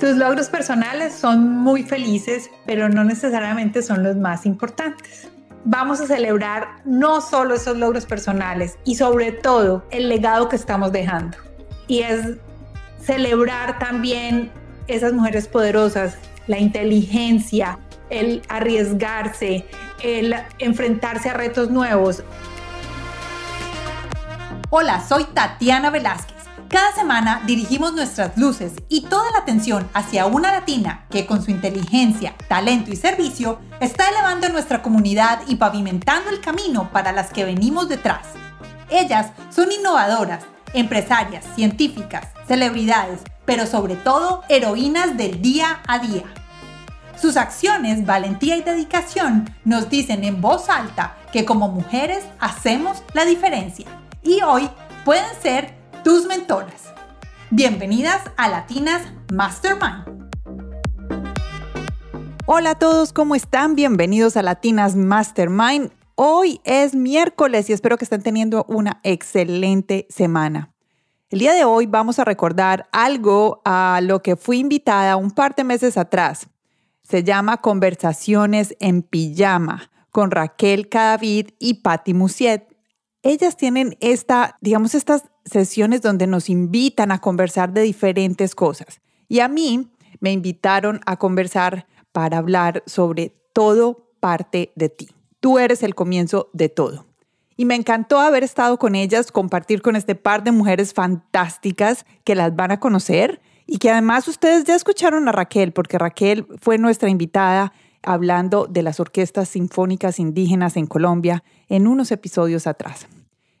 Tus logros personales son muy felices, pero no necesariamente son los más importantes. Vamos a celebrar no solo esos logros personales y sobre todo el legado que estamos dejando. Y es celebrar también esas mujeres poderosas, la inteligencia, el arriesgarse, el enfrentarse a retos nuevos. Hola, soy Tatiana Velázquez. Cada semana dirigimos nuestras luces y toda la atención hacia una latina que con su inteligencia, talento y servicio está elevando nuestra comunidad y pavimentando el camino para las que venimos detrás. Ellas son innovadoras, empresarias, científicas, celebridades, pero sobre todo heroínas del día a día. Sus acciones, valentía y dedicación nos dicen en voz alta que como mujeres hacemos la diferencia. Y hoy pueden ser tus mentoras. Bienvenidas a Latinas Mastermind. Hola a todos, ¿cómo están? Bienvenidos a Latinas Mastermind. Hoy es miércoles y espero que estén teniendo una excelente semana. El día de hoy vamos a recordar algo a lo que fui invitada un par de meses atrás. Se llama Conversaciones en Pijama con Raquel Cadavid y Patti Musiet. Ellas tienen esta, digamos, estas sesiones donde nos invitan a conversar de diferentes cosas. Y a mí me invitaron a conversar para hablar sobre todo parte de ti. Tú eres el comienzo de todo. Y me encantó haber estado con ellas, compartir con este par de mujeres fantásticas que las van a conocer y que además ustedes ya escucharon a Raquel, porque Raquel fue nuestra invitada hablando de las orquestas sinfónicas indígenas en Colombia en unos episodios atrás.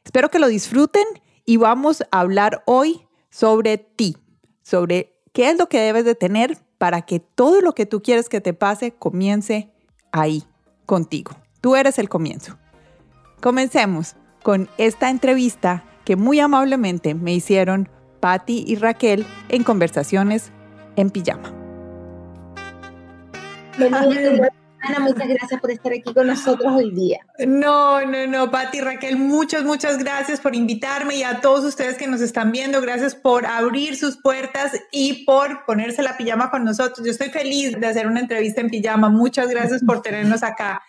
Espero que lo disfruten y vamos a hablar hoy sobre ti, sobre qué es lo que debes de tener para que todo lo que tú quieres que te pase comience ahí, contigo. Tú eres el comienzo. Comencemos con esta entrevista que muy amablemente me hicieron Patti y Raquel en conversaciones en pijama. Ana, muchas gracias por estar aquí con nosotros hoy día. No, no, no, Patti y Raquel, muchas, muchas gracias por invitarme y a todos ustedes que nos están viendo, gracias por abrir sus puertas y por ponerse la pijama con nosotros. Yo estoy feliz de hacer una entrevista en pijama. Muchas gracias por tenernos acá.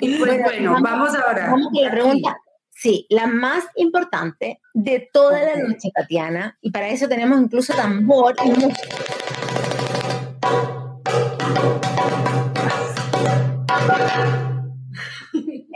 Y pues bueno, vamos ahora. Vamos la pregunta Sí, la más importante de toda la noche, Tatiana, y para eso tenemos incluso tambor y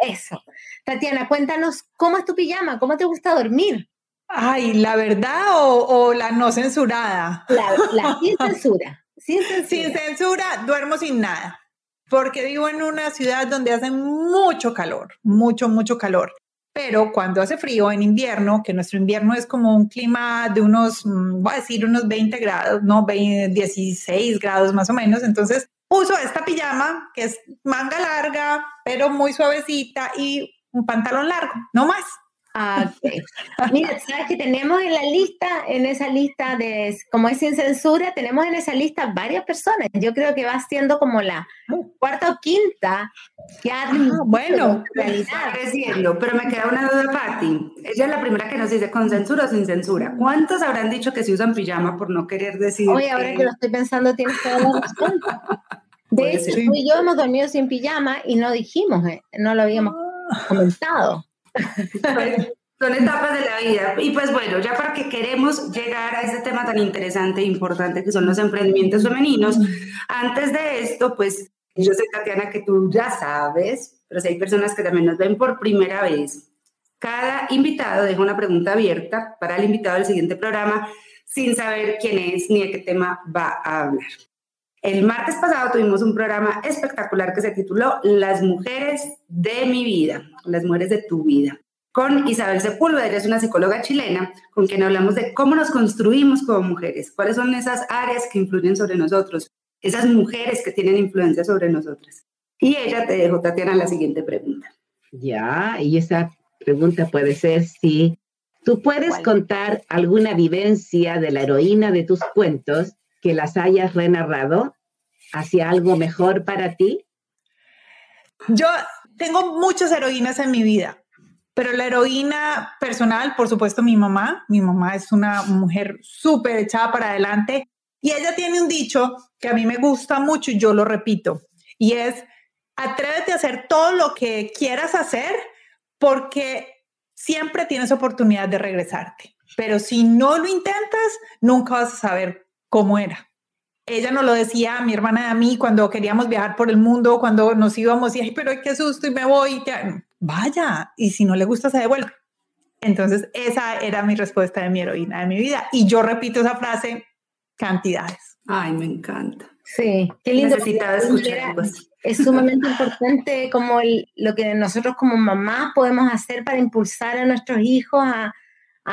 Eso. Tatiana, cuéntanos, ¿cómo es tu pijama? ¿Cómo te gusta dormir? Ay, ¿la verdad o, la no censurada? La, sin censura. Sin censura. Sin censura, duermo sin nada. Porque vivo en una ciudad donde hace mucho calor, mucho, mucho calor pero cuando hace frío en invierno, que nuestro invierno es como un clima de unos, mm, voy a decir, unos 20 grados, no, 16 grados más o menos, entonces uso esta pijama que es manga larga, pero muy suavecita y un pantalón largo, no más. Ah, Mira, sabes que tenemos en la lista, en esa lista de, como es sin censura, tenemos en esa lista varias personas. Yo creo que va siendo como la cuarta o quinta que ha ah, bueno, creciendo. Pero me queda una duda, Patti. Ella es la primera que nos dice con censura o sin censura. ¿Cuántos habrán dicho que se usan pijama por no querer decir? Oye, ahora que lo estoy pensando, tienes toda la razón. De hecho, tú y yo hemos dormido sin pijama y no dijimos, eh, no lo habíamos ah. comentado. Son etapas de la vida. Y pues bueno, ya para que queremos llegar a este tema tan interesante e importante que son los emprendimientos femeninos, antes de esto, pues yo sé, Tatiana, que tú ya sabes, pero si hay personas que también nos ven por primera vez, cada invitado deja una pregunta abierta para el invitado del siguiente programa sin saber quién es ni de qué tema va a hablar. El martes pasado tuvimos un programa espectacular que se tituló Las mujeres de mi vida, las mujeres de tu vida, con Isabel Sepúlveda, es una psicóloga chilena, con quien hablamos de cómo nos construimos como mujeres, cuáles son esas áreas que influyen sobre nosotros, esas mujeres que tienen influencia sobre nosotras. Y ella te dejó, Tatiana, la siguiente pregunta. Ya, y esa pregunta puede ser si tú puedes contar alguna vivencia de la heroína de tus cuentos que las hayas renarrado hacia algo mejor para ti? Yo tengo muchas heroínas en mi vida, pero la heroína personal, por supuesto, mi mamá. Mi mamá es una mujer súper echada para adelante. Y ella tiene un dicho que a mí me gusta mucho y yo lo repito, y es, atrévete a hacer todo lo que quieras hacer porque siempre tienes oportunidad de regresarte. Pero si no lo intentas, nunca vas a saber cómo era. Ella nos lo decía a mi hermana y a mí cuando queríamos viajar por el mundo, cuando nos íbamos y, ay, pero qué susto y me voy. Vaya, y si no le gusta, se devuelve. Entonces, esa era mi respuesta de mi heroína de mi vida. Y yo repito esa frase cantidades. Ay, me encanta. Sí, qué lindo. Necesitaba escuchar algo así. Es sumamente importante como lo que nosotros como mamás podemos hacer para impulsar a nuestros hijos a,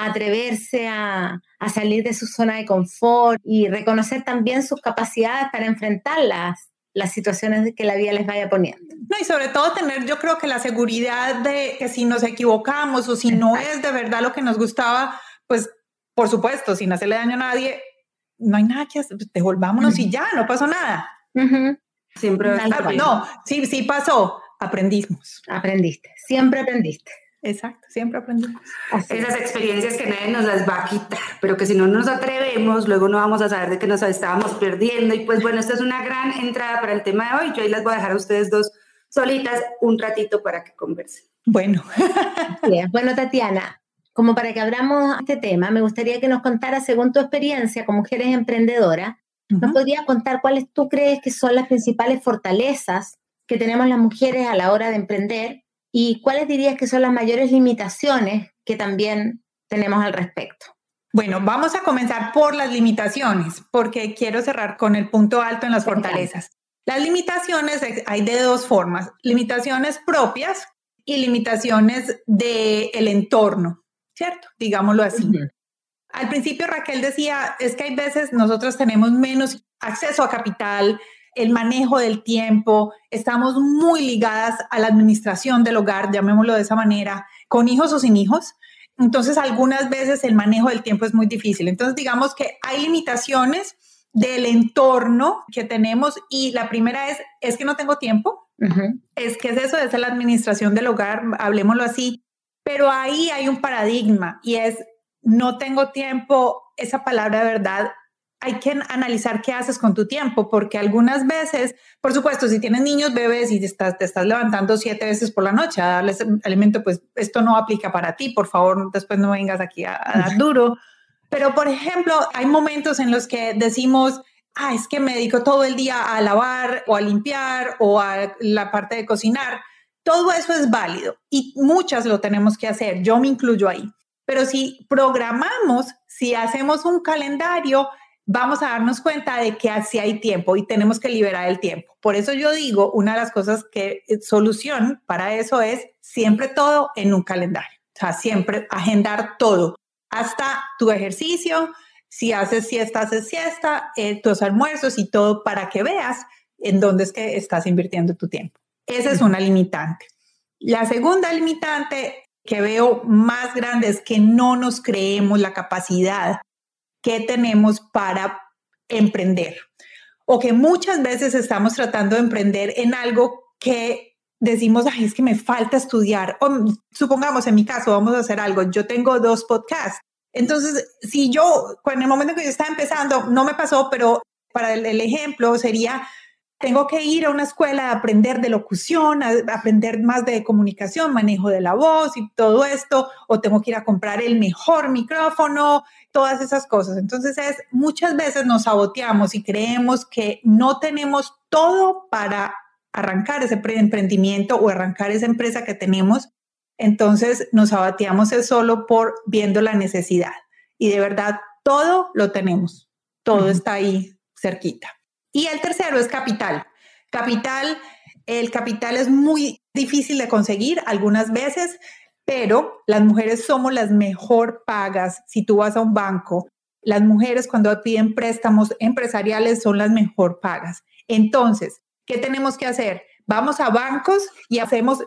atreverse a, a, salir de su zona de confort y reconocer también sus capacidades para enfrentar las, las situaciones que la vida les vaya poniendo. No, y sobre todo tener, yo creo que la seguridad de que si nos equivocamos o si no es de verdad lo que nos gustaba, pues por supuesto, sin hacerle daño a nadie, no hay nada que hacer, devolvámonos y ya, no pasó nada. Siempre. Ah, no, sí, sí pasó, aprendimos. Aprendiste, siempre aprendiste. Exacto, siempre aprendimos. Esas experiencias que nadie nos las va a quitar, pero que si no nos atrevemos, luego no vamos a saber de que nos estábamos perdiendo. Y pues bueno, esta es una gran entrada para el tema de hoy. Yo ahí las voy a dejar a ustedes dos solitas un ratito para que conversen. Bueno. bueno, Tatiana, como para que abramos este tema, me gustaría que nos contara, según tu experiencia como mujeres emprendedoras, ¿nos podrías contar cuáles tú crees que son las principales fortalezas que tenemos las mujeres a la hora de emprender y cuáles dirías que son las mayores limitaciones que también tenemos al respecto? Bueno, vamos a comenzar por las limitaciones, porque quiero cerrar con el punto alto en las fortalezas. Las limitaciones hay de dos formas, limitaciones propias y limitaciones del entorno. ¿cierto? Digámoslo así. Al principio Raquel decía, es que hay veces nosotros tenemos menos acceso a capital, el manejo del tiempo, estamos muy ligadas a la administración del hogar, llamémoslo de esa manera, con hijos o sin hijos. Entonces, algunas veces el manejo del tiempo es muy difícil. Entonces, digamos que hay limitaciones del entorno que tenemos y la primera es, es que no tengo tiempo. Es que es eso, es la administración del hogar, hablemoslo así. Pero ahí hay un paradigma y es, no tengo tiempo, esa palabra de verdad, hay que analizar qué haces con tu tiempo, porque algunas veces, por supuesto, si tienes niños, bebés y te estás, te estás levantando siete veces por la noche a darles alimento, pues esto no aplica para ti, por favor, después no vengas aquí a, a dar duro. Pero, por ejemplo, hay momentos en los que decimos, ah, es que me dedico todo el día a lavar o a limpiar o a la parte de cocinar todo eso es válido y muchas lo tenemos que hacer, yo me incluyo ahí. Pero si programamos, si hacemos un calendario, vamos a darnos cuenta de que así hay tiempo y tenemos que liberar el tiempo. Por eso yo digo, una de las cosas que eh, solución para eso es siempre todo en un calendario. O sea, siempre agendar todo, hasta tu ejercicio, si haces siesta, haces siesta, eh, tus almuerzos y todo para que veas en dónde es que estás invirtiendo tu tiempo. Esa es una limitante. La segunda limitante que veo más grande es que no nos creemos la capacidad que tenemos para emprender o que muchas veces estamos tratando de emprender en algo que decimos, ay, es que me falta estudiar. O supongamos, en mi caso, vamos a hacer algo. Yo tengo dos podcasts. Entonces, si yo, en el momento que yo estaba empezando, no me pasó, pero para el ejemplo sería, tengo que ir a una escuela a aprender de locución, a aprender más de comunicación, manejo de la voz y todo esto, o tengo que ir a comprar el mejor micrófono, todas esas cosas. Entonces es muchas veces nos saboteamos y creemos que no tenemos todo para arrancar ese emprendimiento o arrancar esa empresa que tenemos. Entonces nos saboteamos es solo por viendo la necesidad. Y de verdad, todo lo tenemos, todo está ahí cerquita. Y el tercero es capital. Capital, el capital es muy difícil de conseguir algunas veces, pero las mujeres somos las mejor pagas. Si tú vas a un banco, las mujeres cuando piden préstamos empresariales son las mejor pagas. Entonces, ¿qué tenemos que hacer? Vamos a bancos y hacemos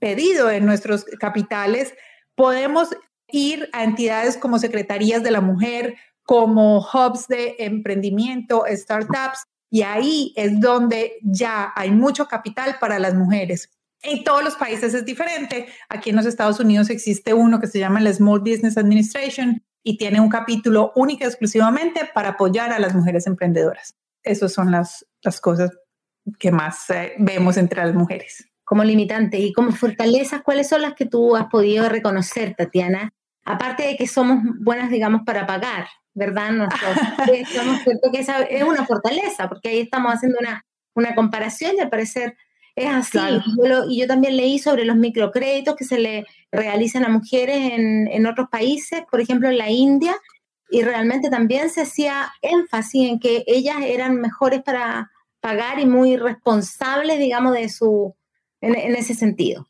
pedido de nuestros capitales. Podemos ir a entidades como Secretarías de la Mujer, como hubs de emprendimiento, startups, y ahí es donde ya hay mucho capital para las mujeres. En todos los países es diferente. Aquí en los Estados Unidos existe uno que se llama la Small Business Administration y tiene un capítulo único exclusivamente para apoyar a las mujeres emprendedoras. Esas son las, las cosas que más eh, vemos entre las mujeres. Como limitante y como fortalezas, ¿cuáles son las que tú has podido reconocer, Tatiana? Aparte de que somos buenas, digamos, para pagar, ¿verdad? Nosotros, estamos cierto que esa es una fortaleza, porque ahí estamos haciendo una, una comparación y al parecer es así. Y, yo también leí sobre los microcréditos que se le realizan a mujeres en, en otros países, por ejemplo en la India, y realmente también se hacía énfasis en que ellas eran mejores para pagar y muy responsables, digamos, de su, en, en ese sentido.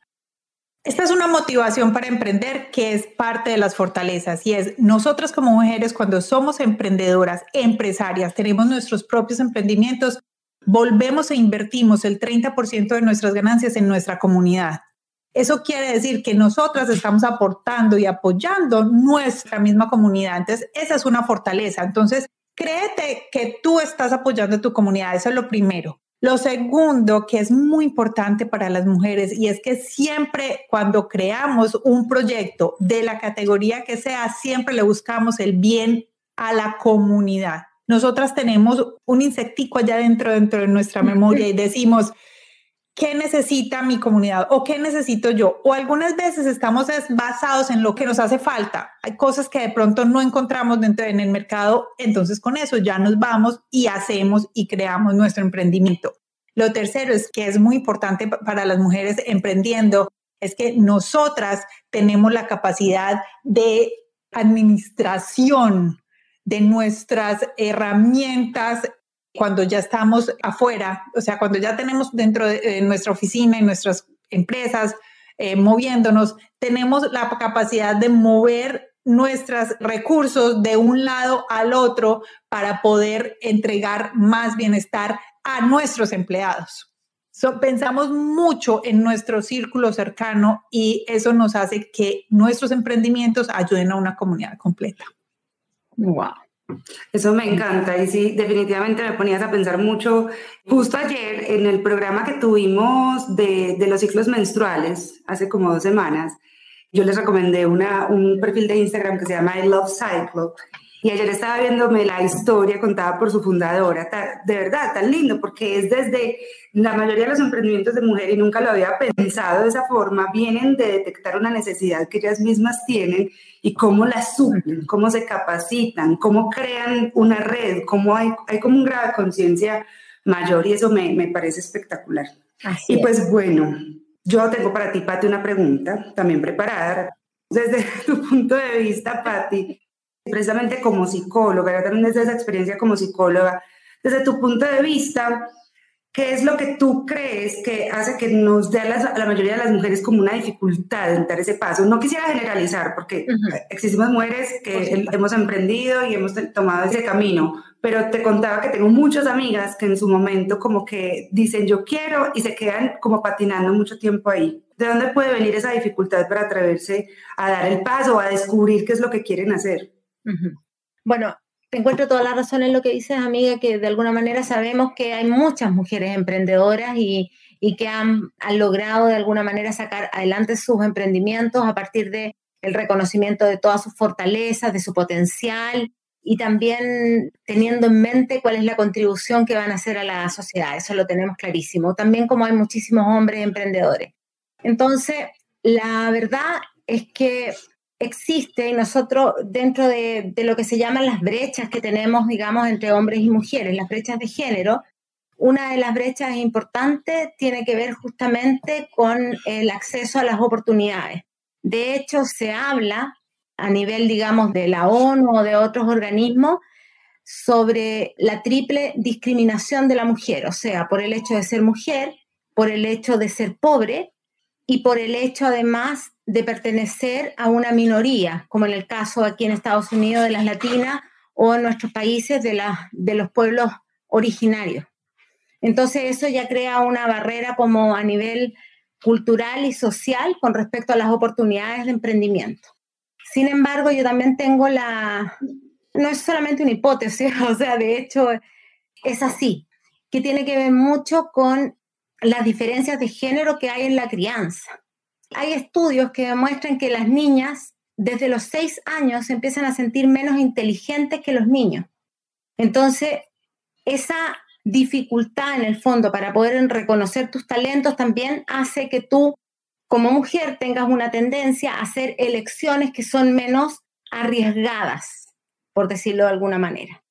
Esta es una motivación para emprender que es parte de las fortalezas y es nosotras como mujeres cuando somos emprendedoras, empresarias, tenemos nuestros propios emprendimientos, volvemos e invertimos el 30% de nuestras ganancias en nuestra comunidad. Eso quiere decir que nosotras estamos aportando y apoyando nuestra misma comunidad. Entonces, esa es una fortaleza. Entonces, créete que tú estás apoyando a tu comunidad. Eso es lo primero. Lo segundo, que es muy importante para las mujeres, y es que siempre cuando creamos un proyecto de la categoría que sea, siempre le buscamos el bien a la comunidad. Nosotras tenemos un insectico allá dentro, dentro de nuestra memoria y decimos, ¿qué necesita mi comunidad o qué necesito yo? O algunas veces estamos basados en lo que nos hace falta. Hay cosas que de pronto no encontramos dentro en el mercado, entonces con eso ya nos vamos y hacemos y creamos nuestro emprendimiento. Lo tercero es que es muy importante para las mujeres emprendiendo, es que nosotras tenemos la capacidad de administración de nuestras herramientas cuando ya estamos afuera, o sea, cuando ya tenemos dentro de nuestra oficina y nuestras empresas eh, moviéndonos, tenemos la capacidad de mover nuestros recursos de un lado al otro para poder entregar más bienestar a nuestros empleados. pensamos mucho en nuestro círculo cercano y eso nos hace que nuestros emprendimientos ayuden a una comunidad completa. Wow. Eso me encanta y sí, definitivamente me ponías a pensar mucho. Justo ayer en el programa que tuvimos de, los ciclos menstruales, hace como dos semanas, yo les recomendé una, un perfil de Instagram que se llama I Love Cycle y ayer estaba viéndome la historia contada por su fundadora, de verdad, tan lindo, porque es desde la mayoría de los emprendimientos de mujer, y nunca lo había pensado de esa forma, vienen de detectar una necesidad que ellas mismas tienen y cómo la suplen, cómo se capacitan, cómo crean una red, cómo hay, hay como un grado de conciencia mayor y eso me, me parece espectacular. y pues bueno, yo tengo para ti, Pati, una pregunta también preparada. Desde tu punto de vista, Pati, precisamente como psicóloga, también desde esa experiencia como psicóloga, desde tu punto de vista, ¿qué es lo que tú crees que hace que nos dé a, la mayoría de las mujeres como una dificultad en dar ese paso? No quisiera generalizar, porque existimos mujeres que hemos emprendido y hemos tomado ese camino, pero te contaba que tengo muchas amigas que en su momento como que dicen yo quiero y se quedan como patinando mucho tiempo ahí. ¿De dónde puede venir esa dificultad para atreverse a dar el paso, o a descubrir qué es lo que quieren hacer? Bueno, te encuentro toda la razón en lo que dices, amiga, que de alguna manera sabemos que hay muchas mujeres emprendedoras y, que han, logrado de alguna manera sacar adelante sus emprendimientos a partir de el reconocimiento de todas sus fortalezas, de su potencial y también teniendo en mente cuál es la contribución que van a hacer a la sociedad. Eso lo tenemos clarísimo. También como hay muchísimos hombres emprendedores. Entonces, la verdad es que existe y nosotros dentro de, lo que se llaman las brechas que tenemos, digamos, entre hombres y mujeres, las brechas de género, una de las brechas importantes tiene que ver justamente con el acceso a las oportunidades. De hecho, se habla a nivel, digamos, de la ONU o de otros organismos sobre la triple discriminación de la mujer, o sea, por el hecho de ser mujer, por el hecho de ser pobre y por el hecho además de pertenecer a una minoría, como en el caso aquí en Estados Unidos de las latinas o en nuestros países de, de los pueblos originarios. Entonces eso ya crea una barrera como a nivel cultural y social con respecto a las oportunidades de emprendimiento. Sin embargo, yo también tengo la, no es solamente una hipótesis, o sea, de hecho es así, que tiene que ver mucho con las diferencias de género que hay en la crianza. Hay estudios que demuestran que las niñas desde los seis años empiezan a sentir menos inteligentes que los niños. Entonces, esa dificultad en el fondo para poder reconocer tus talentos también hace que tú como mujer tengas una tendencia a hacer elecciones que son menos arriesgadas, por decirlo de alguna manera.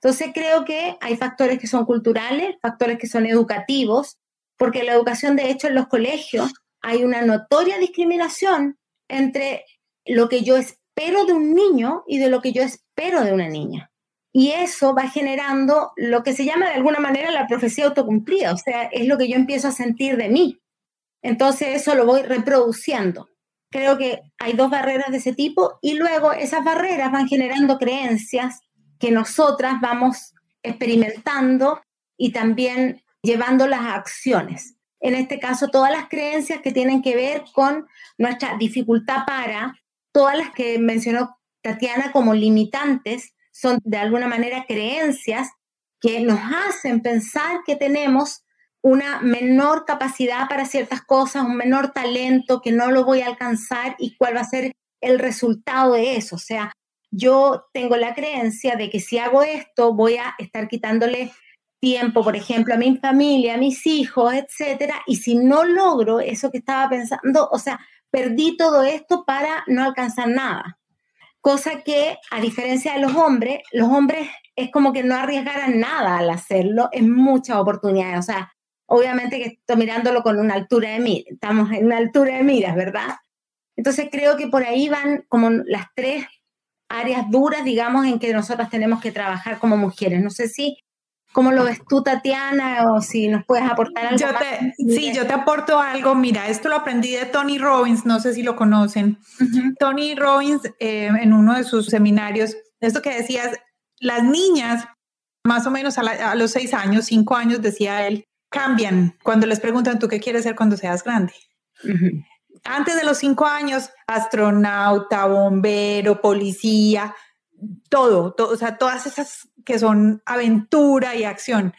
Entonces creo que hay factores que son culturales, factores que son educativos, porque la educación de hecho en los colegios hay una notoria discriminación entre lo que yo espero de un niño y de lo que yo espero de una niña. Y eso va generando lo que se llama de alguna manera la profecía autocumplida, o sea, es lo que yo empiezo a sentir de mí. Entonces eso lo voy reproduciendo. Creo que hay dos barreras de ese tipo y luego esas barreras van generando creencias que nosotras vamos experimentando y también llevando las acciones. En este caso, todas las creencias que tienen que ver con nuestra dificultad para, todas las que mencionó Tatiana como limitantes, son de alguna manera creencias que nos hacen pensar que tenemos una menor capacidad para ciertas cosas, un menor talento, que no lo voy a alcanzar y cuál va a ser el resultado de eso. O sea, yo tengo la creencia de que si hago esto voy a estar quitándole tiempo, por ejemplo, a mi familia, a mis hijos, etcétera, y si no logro eso que estaba pensando, o sea, perdí todo esto para no alcanzar nada cosa que a diferencia de los hombres, los hombres es como que no arriesgaran nada al hacerlo en muchas oportunidades. O sea, obviamente que estoy mirándolo con una altura de miras, estamos en una altura de miras, ¿verdad? Entonces creo que por ahí van como las tres áreas duras, digamos, en que nosotras tenemos que trabajar como mujeres. No sé si ¿Cómo lo ves tú, Tatiana? O si nos puedes aportar algo. Yo te, sí, yo te aporto algo. Mira, esto lo aprendí de Tony Robbins, no sé si lo conocen. Tony Robbins, eh, en uno de sus seminarios, esto que decías, las niñas, más o menos a, los seis años, cinco años, decía él, cambian cuando les preguntan, ¿tú qué quieres ser cuando seas grande? Antes de los cinco años, astronauta, bombero, policía, todo, todo, o sea, todas esas que son aventura y acción.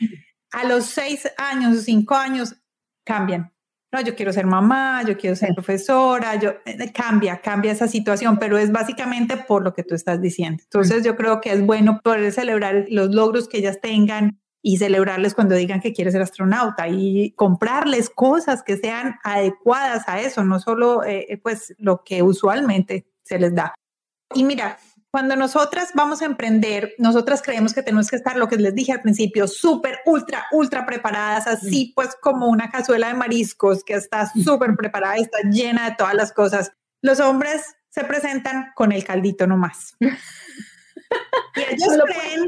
A los seis años o cinco años cambian. No, yo quiero ser mamá, yo quiero ser profesora, yo eh, cambia, cambia esa situación, pero es básicamente por lo que tú estás diciendo. Entonces yo creo que es bueno poder celebrar los logros que ellas tengan y celebrarles cuando digan que quiere ser astronauta y comprarles cosas que sean adecuadas a eso, no solo eh, pues lo que usualmente se les da. Y mira, cuando nosotras vamos a emprender, nosotras creemos que tenemos que estar, lo que les dije al principio, súper, ultra, ultra preparadas, así pues como una cazuela de mariscos que está súper preparada y está llena de todas las cosas. Los hombres se presentan con el caldito nomás. Y ellos creen,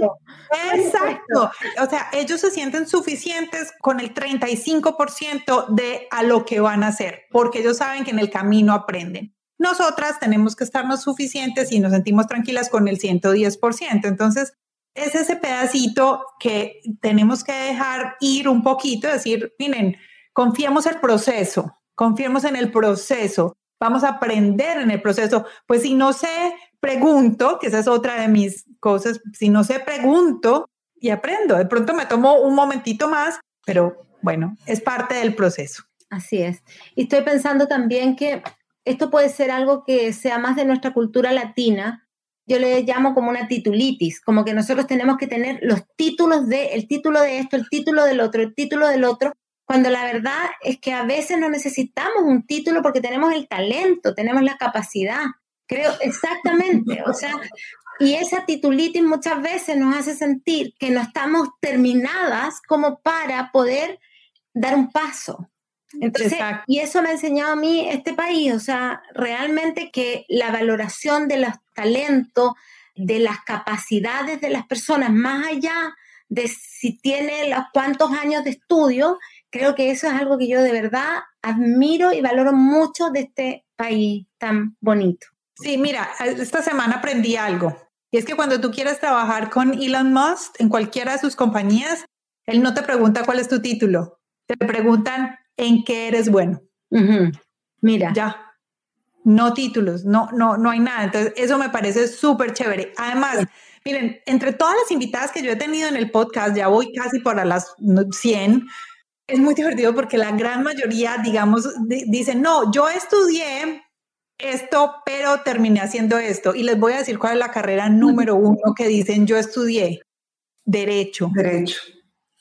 exacto, o sea, ellos se sienten suficientes con el 35% de a lo que van a hacer, porque ellos saben que en el camino aprenden. Nosotras tenemos que estarnos suficientes y nos sentimos tranquilas con el 110%. Entonces, es ese pedacito que tenemos que dejar ir un poquito, decir, miren, confiemos el proceso, confiemos en el proceso, vamos a aprender en el proceso. Pues si no sé, pregunto, que esa es otra de mis cosas, si no sé, pregunto y aprendo. De pronto me tomo un momentito más, pero bueno, es parte del proceso. Así es. Y estoy pensando también que esto puede ser algo que sea más de nuestra cultura latina. Yo le llamo como una titulitis, como que nosotros tenemos que tener los títulos de, el título de esto, el título del otro, el título del otro, cuando la verdad es que a veces no necesitamos un título porque tenemos el talento, tenemos la capacidad. Creo exactamente, o sea, y esa titulitis muchas veces nos hace sentir que no estamos terminadas como para poder dar un paso. Entonces, y eso me ha enseñado a mí este país, o sea, realmente que la valoración de los talentos, de las capacidades de las personas, más allá de si tiene los cuantos años de estudio, creo que eso es algo que yo de verdad admiro y valoro mucho de este país tan bonito. Sí, mira, esta semana aprendí algo. Y es que cuando tú quieres trabajar con Elon Musk en cualquiera de sus compañías, él no te pregunta cuál es tu título. Te preguntan en qué eres bueno. Mira. Ya. No títulos, no, no, no hay nada. Entonces, eso me parece súper chévere. Además, miren, entre todas las invitadas que yo he tenido en el podcast, ya voy casi para las 100, es muy divertido porque la gran mayoría, digamos, dicen, no, yo estudié esto, pero terminé haciendo esto. Y les voy a decir cuál es la carrera número uno que dicen yo estudié. Derecho. Derecho.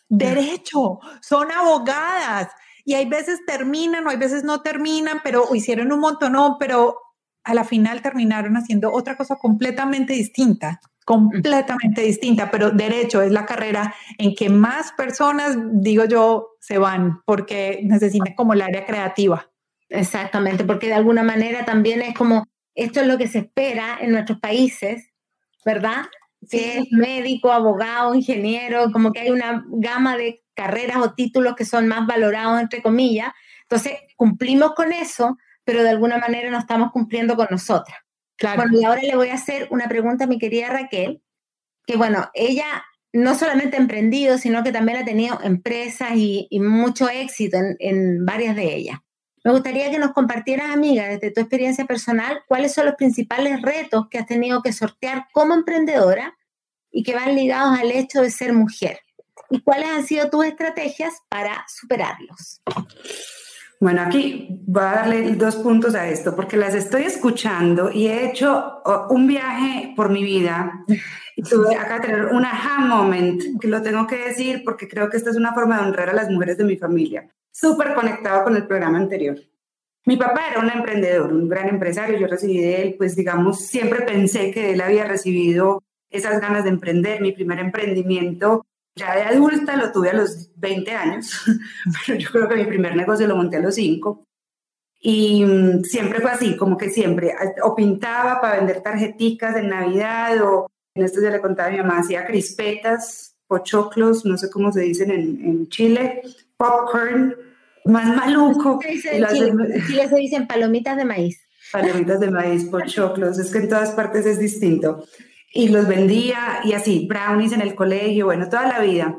Derecho. Son abogadas. Y hay veces terminan o hay veces no terminan, pero hicieron un montón, no, pero a la final terminaron haciendo otra cosa completamente distinta, completamente distinta, pero derecho es la carrera en que más personas, digo yo, se van porque necesitan como el área creativa. Exactamente, porque de alguna manera también es como, esto es lo que se espera en nuestros países, ¿verdad? Que es médico, abogado, ingeniero, como que hay una gama de carreras o títulos que son más valorados, entre comillas. Entonces, cumplimos con eso, pero de alguna manera no estamos cumpliendo con nosotras. Claro. Bueno, y ahora le voy a hacer una pregunta a mi querida Raquel, que bueno, ella no solamente ha emprendido, sino que también ha tenido empresas y, mucho éxito en, en, varias de ellas. Me gustaría que nos compartieras, amiga, desde tu experiencia personal, cuáles son los principales retos que has tenido que sortear como emprendedora y que van ligados al hecho de ser mujer. ¿Y cuáles han sido tus estrategias para superarlos? Bueno, aquí voy a darle dos puntos a esto, porque las estoy escuchando y he hecho un viaje por mi vida y tuve acá tener un aha moment, que lo tengo que decir porque creo que esta es una forma de honrar a las mujeres de mi familia, súper conectado con el programa anterior. Mi papá era un emprendedor, un gran empresario, yo recibí de él, pues digamos, siempre pensé que él había recibido esas ganas de emprender, mi primer emprendimiento ya de adulta lo tuve a los 20 años, pero yo creo que mi primer negocio lo monté a los 5. Y mm, siempre fue así, como que siempre, o pintaba para vender tarjeticas en Navidad, o en esto ya le contaba a mi mamá, hacía crispetas, pochoclos, no sé cómo se dicen en, en Chile, popcorn, más maluco. en Chile se dicen palomitas de maíz. Palomitas de maíz, pochoclos, es que en todas partes es distinto y los vendía y así, brownies en el colegio, bueno, toda la vida.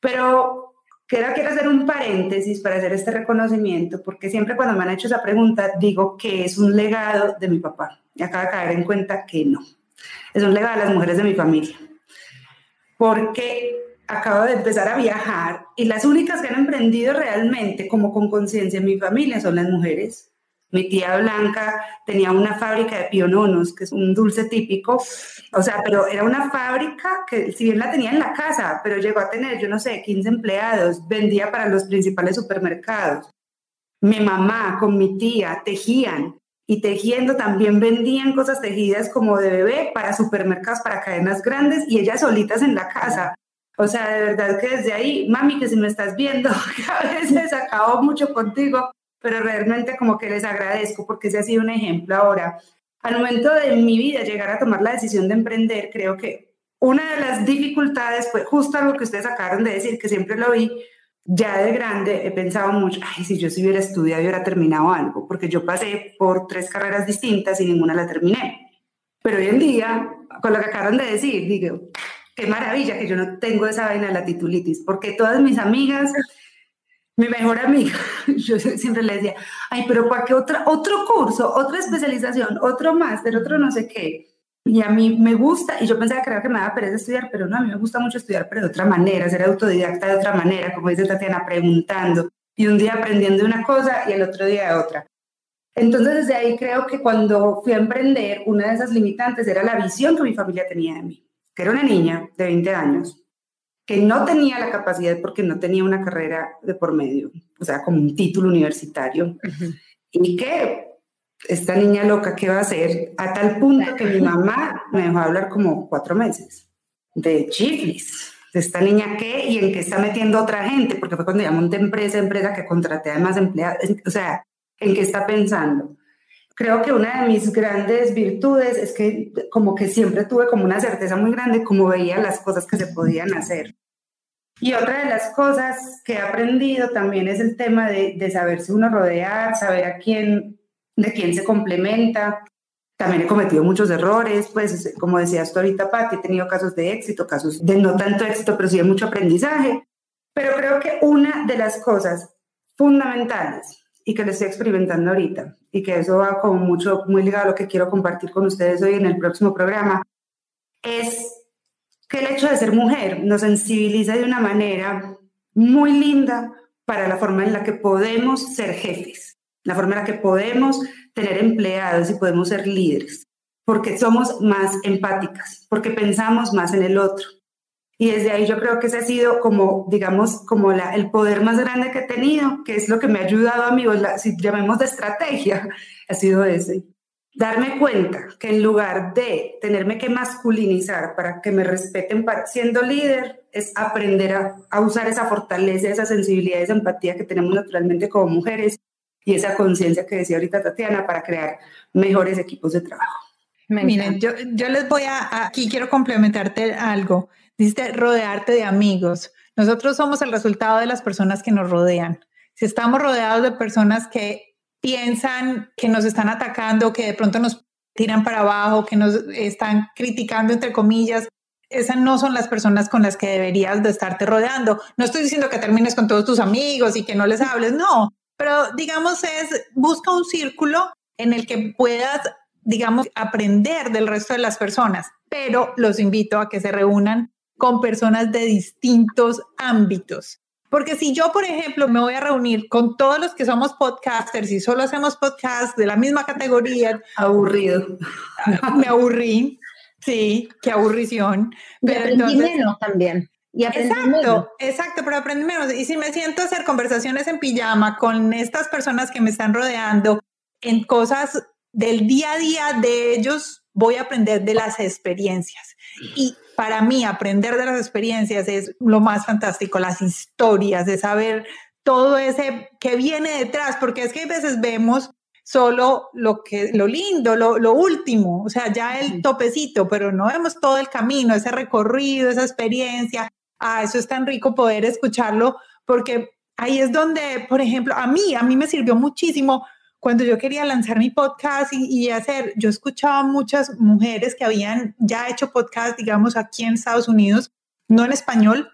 Pero quiero, quiero hacer un paréntesis para hacer este reconocimiento, porque siempre cuando me han hecho esa pregunta digo que es un legado de mi papá. Y acabo de caer en cuenta que no. Es un legado de las mujeres de mi familia. Porque acabo de empezar a viajar y las únicas que han emprendido realmente como con conciencia en mi familia son las mujeres. Mi tía Blanca tenía una fábrica de piononos, que es un dulce típico, o sea, pero era una fábrica que si bien la tenía en la casa, pero llegó a tener, yo no sé, 15 empleados, vendía para los principales supermercados. Mi mamá con mi tía tejían y tejiendo también vendían cosas tejidas como de bebé para supermercados, para cadenas grandes y ellas solitas en la casa. O sea, de verdad que desde ahí, mami, que si me estás viendo, a veces acabo mucho contigo, pero realmente como que les agradezco porque ese ha sido un ejemplo ahora. Al momento de mi vida llegar a tomar la decisión de emprender, creo que una de las dificultades fue justo algo que ustedes acabaron de decir, que siempre lo vi, ya de grande he pensado mucho, ay, si yo si hubiera estudiado y hubiera terminado algo, porque yo pasé por tres carreras distintas y ninguna la terminé. Pero hoy en día, con lo que acabaron de decir, digo, qué maravilla que yo no tengo esa vaina de la titulitis, porque todas mis amigas mi mejor amiga, yo siempre le decía, ay, pero ¿para qué otra, otro curso, otra especialización, otro máster, otro no sé qué? Y a mí me gusta, y yo pensaba que, que me daba pereza estudiar, pero no, a mí me gusta mucho estudiar, pero de otra manera, ser autodidacta de otra manera, como dice Tatiana, preguntando, y un día aprendiendo una cosa y el otro día otra. Entonces, desde ahí creo que cuando fui a emprender, una de esas limitantes era la visión que mi familia tenía de mí, que era una niña de 20 años, que no tenía la capacidad porque no tenía una carrera de por medio, o sea, como un título universitario, y que esta niña loca, ¿qué va a hacer? A tal punto que mi mamá me dejó hablar como cuatro meses de chiflis, de esta niña qué y en qué está metiendo otra gente, porque fue cuando ya monté empresa, empresa que contraté a más empleados, o sea, en qué está pensando. Creo que una de mis grandes virtudes es que como que siempre tuve como una certeza muy grande como veía las cosas que se podían hacer. Y otra de las cosas que he aprendido también es el tema de, de saberse uno rodear, saber a quién, de quién se complementa. También he cometido muchos errores, pues como decías tú ahorita, Pati, he tenido casos de éxito, casos de no tanto éxito, pero sí de mucho aprendizaje. Pero creo que una de las cosas fundamentales y que lo estoy experimentando ahorita y que eso va como mucho, muy ligado a lo que quiero compartir con ustedes hoy en el próximo programa, es que el hecho de ser mujer nos sensibiliza de una manera muy linda para la forma en la que podemos ser jefes, la forma en la que podemos tener empleados y podemos ser líderes, porque somos más empáticas, porque pensamos más en el otro. Y desde ahí yo creo que ese ha sido como, digamos, como la, el poder más grande que he tenido, que es lo que me ha ayudado a mí, si llamemos de estrategia, ha sido ese. Darme cuenta que en lugar de tenerme que masculinizar para que me respeten siendo líder, es aprender a, a usar esa fortaleza, esa sensibilidad, esa empatía que tenemos naturalmente como mujeres y esa conciencia que decía ahorita Tatiana para crear mejores equipos de trabajo. Miren, yo, yo les voy a, aquí quiero complementarte algo. Dice rodearte de amigos. Nosotros somos el resultado de las personas que nos rodean. Si estamos rodeados de personas que piensan que nos están atacando, que de pronto nos tiran para abajo, que nos están criticando, entre comillas, esas no son las personas con las que deberías de estarte rodeando. No estoy diciendo que termines con todos tus amigos y que no les hables, no, pero digamos es, busca un círculo en el que puedas, digamos, aprender del resto de las personas, pero los invito a que se reúnan con personas de distintos ámbitos. Porque si yo, por ejemplo, me voy a reunir con todos los que somos podcasters y solo hacemos podcasts de la misma categoría. Aburrido. Me aburrí. Sí, qué aburrición. Pero entonces, menos también. Y exacto, exacto, pero aprendí menos. Y si me siento a hacer conversaciones en pijama con estas personas que me están rodeando en cosas del día a día de ellos, voy a aprender de las experiencias. Y para mí aprender de las experiencias es lo más fantástico, las historias, de saber todo ese que viene detrás, porque es que a veces vemos solo lo que lo lindo, lo, lo, último, o sea, ya el topecito, pero no vemos todo el camino, ese recorrido, esa experiencia. Ah, eso es tan rico poder escucharlo porque ahí es donde, por ejemplo, a mí, a mí me sirvió muchísimo cuando yo quería lanzar mi podcast y, hacer, yo escuchaba muchas mujeres que habían ya hecho podcast, digamos, aquí en Estados Unidos, no en español,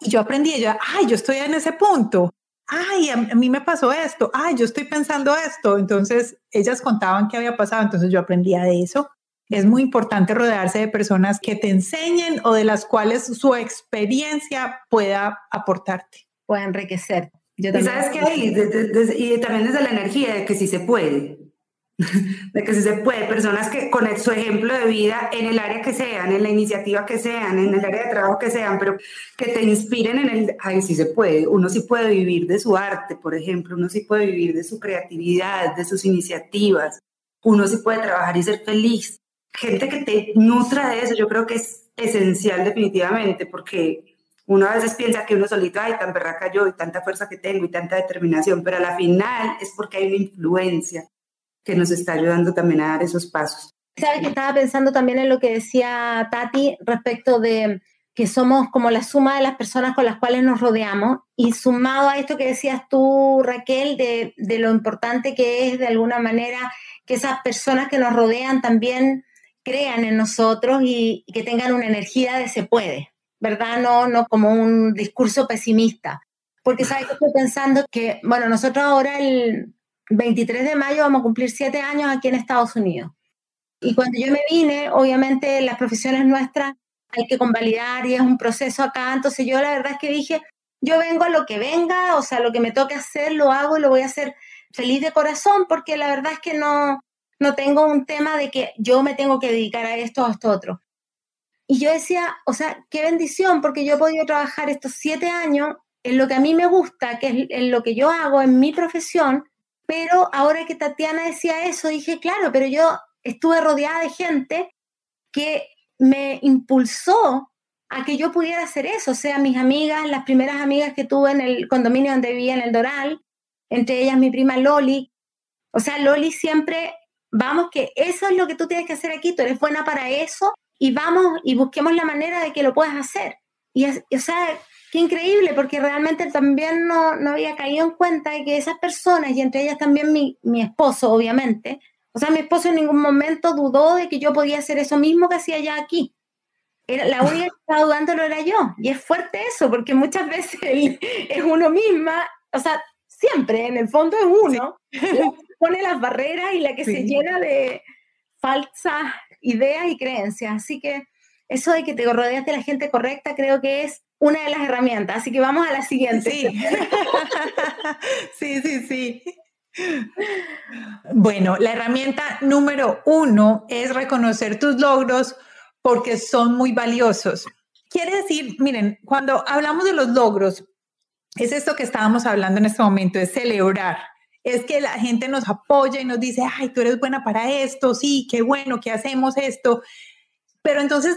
y yo aprendí, yo, ay, yo estoy en ese punto, ay, a, mí me pasó esto, ay, yo estoy pensando esto, entonces ellas contaban qué había pasado, entonces yo aprendía de eso. Es muy importante rodearse de personas que te enseñen o de las cuales su experiencia pueda aportarte. Pueda enriquecer. Y sabes que ahí, y también desde la energía de que sí se puede, de que sí se puede, personas que con su ejemplo de vida en el área que sean, en la iniciativa que sean, en el área de trabajo que sean, pero que te inspiren en el, ay, sí se puede, uno sí puede vivir de su arte, por ejemplo, uno sí puede vivir de su creatividad, de sus iniciativas, uno sí puede trabajar y ser feliz. Gente que te nutra de eso, yo creo que es esencial definitivamente, porque uno a veces piensa que uno solito, ay, tan berraca yo y tanta fuerza que tengo y tanta determinación, pero a la final es porque hay una influencia que nos está ayudando también a dar esos pasos. Sabes que estaba pensando también en lo que decía Tati respecto de que somos como la suma de las personas con las cuales nos rodeamos y sumado a esto que decías tú, Raquel, de, de lo importante que es de alguna manera que esas personas que nos rodean también crean en nosotros y, que tengan una energía de se puede. ¿verdad? No, no como un discurso pesimista. Porque, ¿sabes que Estoy pensando que, bueno, nosotros ahora el 23 de mayo vamos a cumplir siete años aquí en Estados Unidos. Y cuando yo me vine, obviamente las profesiones nuestras hay que convalidar y es un proceso acá. Entonces yo la verdad es que dije, yo vengo a lo que venga, o sea, lo que me toque hacer, lo hago y lo voy a hacer feliz de corazón, porque la verdad es que no, no tengo un tema de que yo me tengo que dedicar a esto o a esto otro. Y yo decía, o sea, qué bendición, porque yo he podido trabajar estos siete años en lo que a mí me gusta, que es en lo que yo hago en mi profesión, pero ahora que Tatiana decía eso, dije, claro, pero yo estuve rodeada de gente que me impulsó a que yo pudiera hacer eso, o sea, mis amigas, las primeras amigas que tuve en el condominio donde vivía en el Doral, entre ellas mi prima Loli, o sea, Loli siempre, vamos, que eso es lo que tú tienes que hacer aquí, tú eres buena para eso, y vamos y busquemos la manera de que lo puedas hacer. Y, o sea, qué increíble, porque realmente también no, no, había caído en cuenta de que esas personas, y entre ellas también mi, mi esposo, obviamente, o sea, mi esposo en ningún momento dudó de que yo podía hacer eso mismo que hacía ya aquí. La única que estaba dudándolo era yo. Y es fuerte eso, porque muchas veces es uno misma, o sea, siempre en el fondo es uno, pone las barreras y la que se llena de falsas ideas y creencias. Así que eso de que te rodeas de la gente correcta creo que es una de las herramientas. Así que vamos a la siguiente. Sí, sí, sí, sí. Bueno, la herramienta número uno es reconocer tus logros porque son muy valiosos. Quiere decir, miren, cuando hablamos de los logros, es esto que estábamos hablando en este momento, es celebrar. Es que la gente nos apoya y nos dice, ay, tú eres buena para esto, sí, qué bueno que hacemos esto. Pero entonces,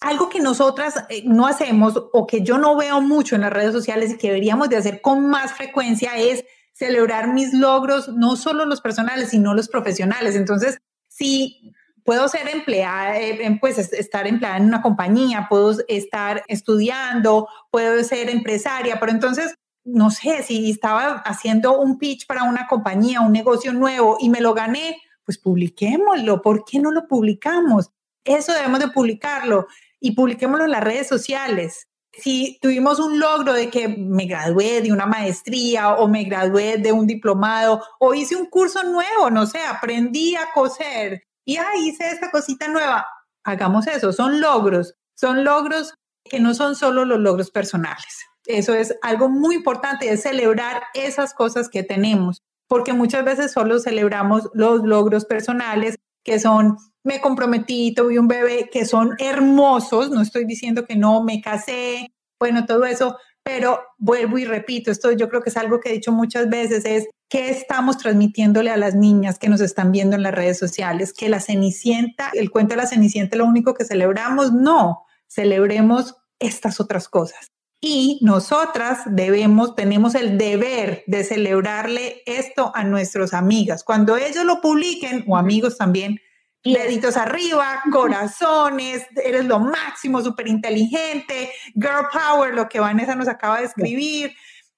algo que nosotras eh, no hacemos o que yo no veo mucho en las redes sociales y que deberíamos de hacer con más frecuencia es celebrar mis logros, no solo los personales, sino los profesionales. Entonces, si puedo ser empleada, eh, pues estar empleada en una compañía, puedo estar estudiando, puedo ser empresaria, pero entonces, no sé, si estaba haciendo un pitch para una compañía, un negocio nuevo y me lo gané, pues publiquémoslo. ¿Por qué no lo publicamos? Eso debemos de publicarlo y publiquémoslo en las redes sociales si tuvimos un logro de que me gradué de una maestría o me gradué de un diplomado o hice un curso nuevo, no sé, aprendí a coser y ahí hice esta cosita nueva, hagamos eso, son logros, son logros que no son solo los logros personales. Eso es algo muy importante, es celebrar esas cosas que tenemos, porque muchas veces solo celebramos los logros personales que son me comprometí, tuve un bebé, que son hermosos, no estoy diciendo que no, me casé, bueno, todo eso, pero vuelvo y repito, esto yo creo que es algo que he dicho muchas veces, es qué estamos transmitiéndole a las niñas que nos están viendo en las redes sociales, que la Cenicienta, el cuento de la Cenicienta es lo único que celebramos, no, celebremos estas otras cosas. Y nosotras debemos, tenemos el deber de celebrarle esto a nuestras amigas. Cuando ellos lo publiquen, o amigos también, deditos arriba, corazones, eres lo máximo, súper inteligente, girl power, lo que Vanessa nos acaba de escribir,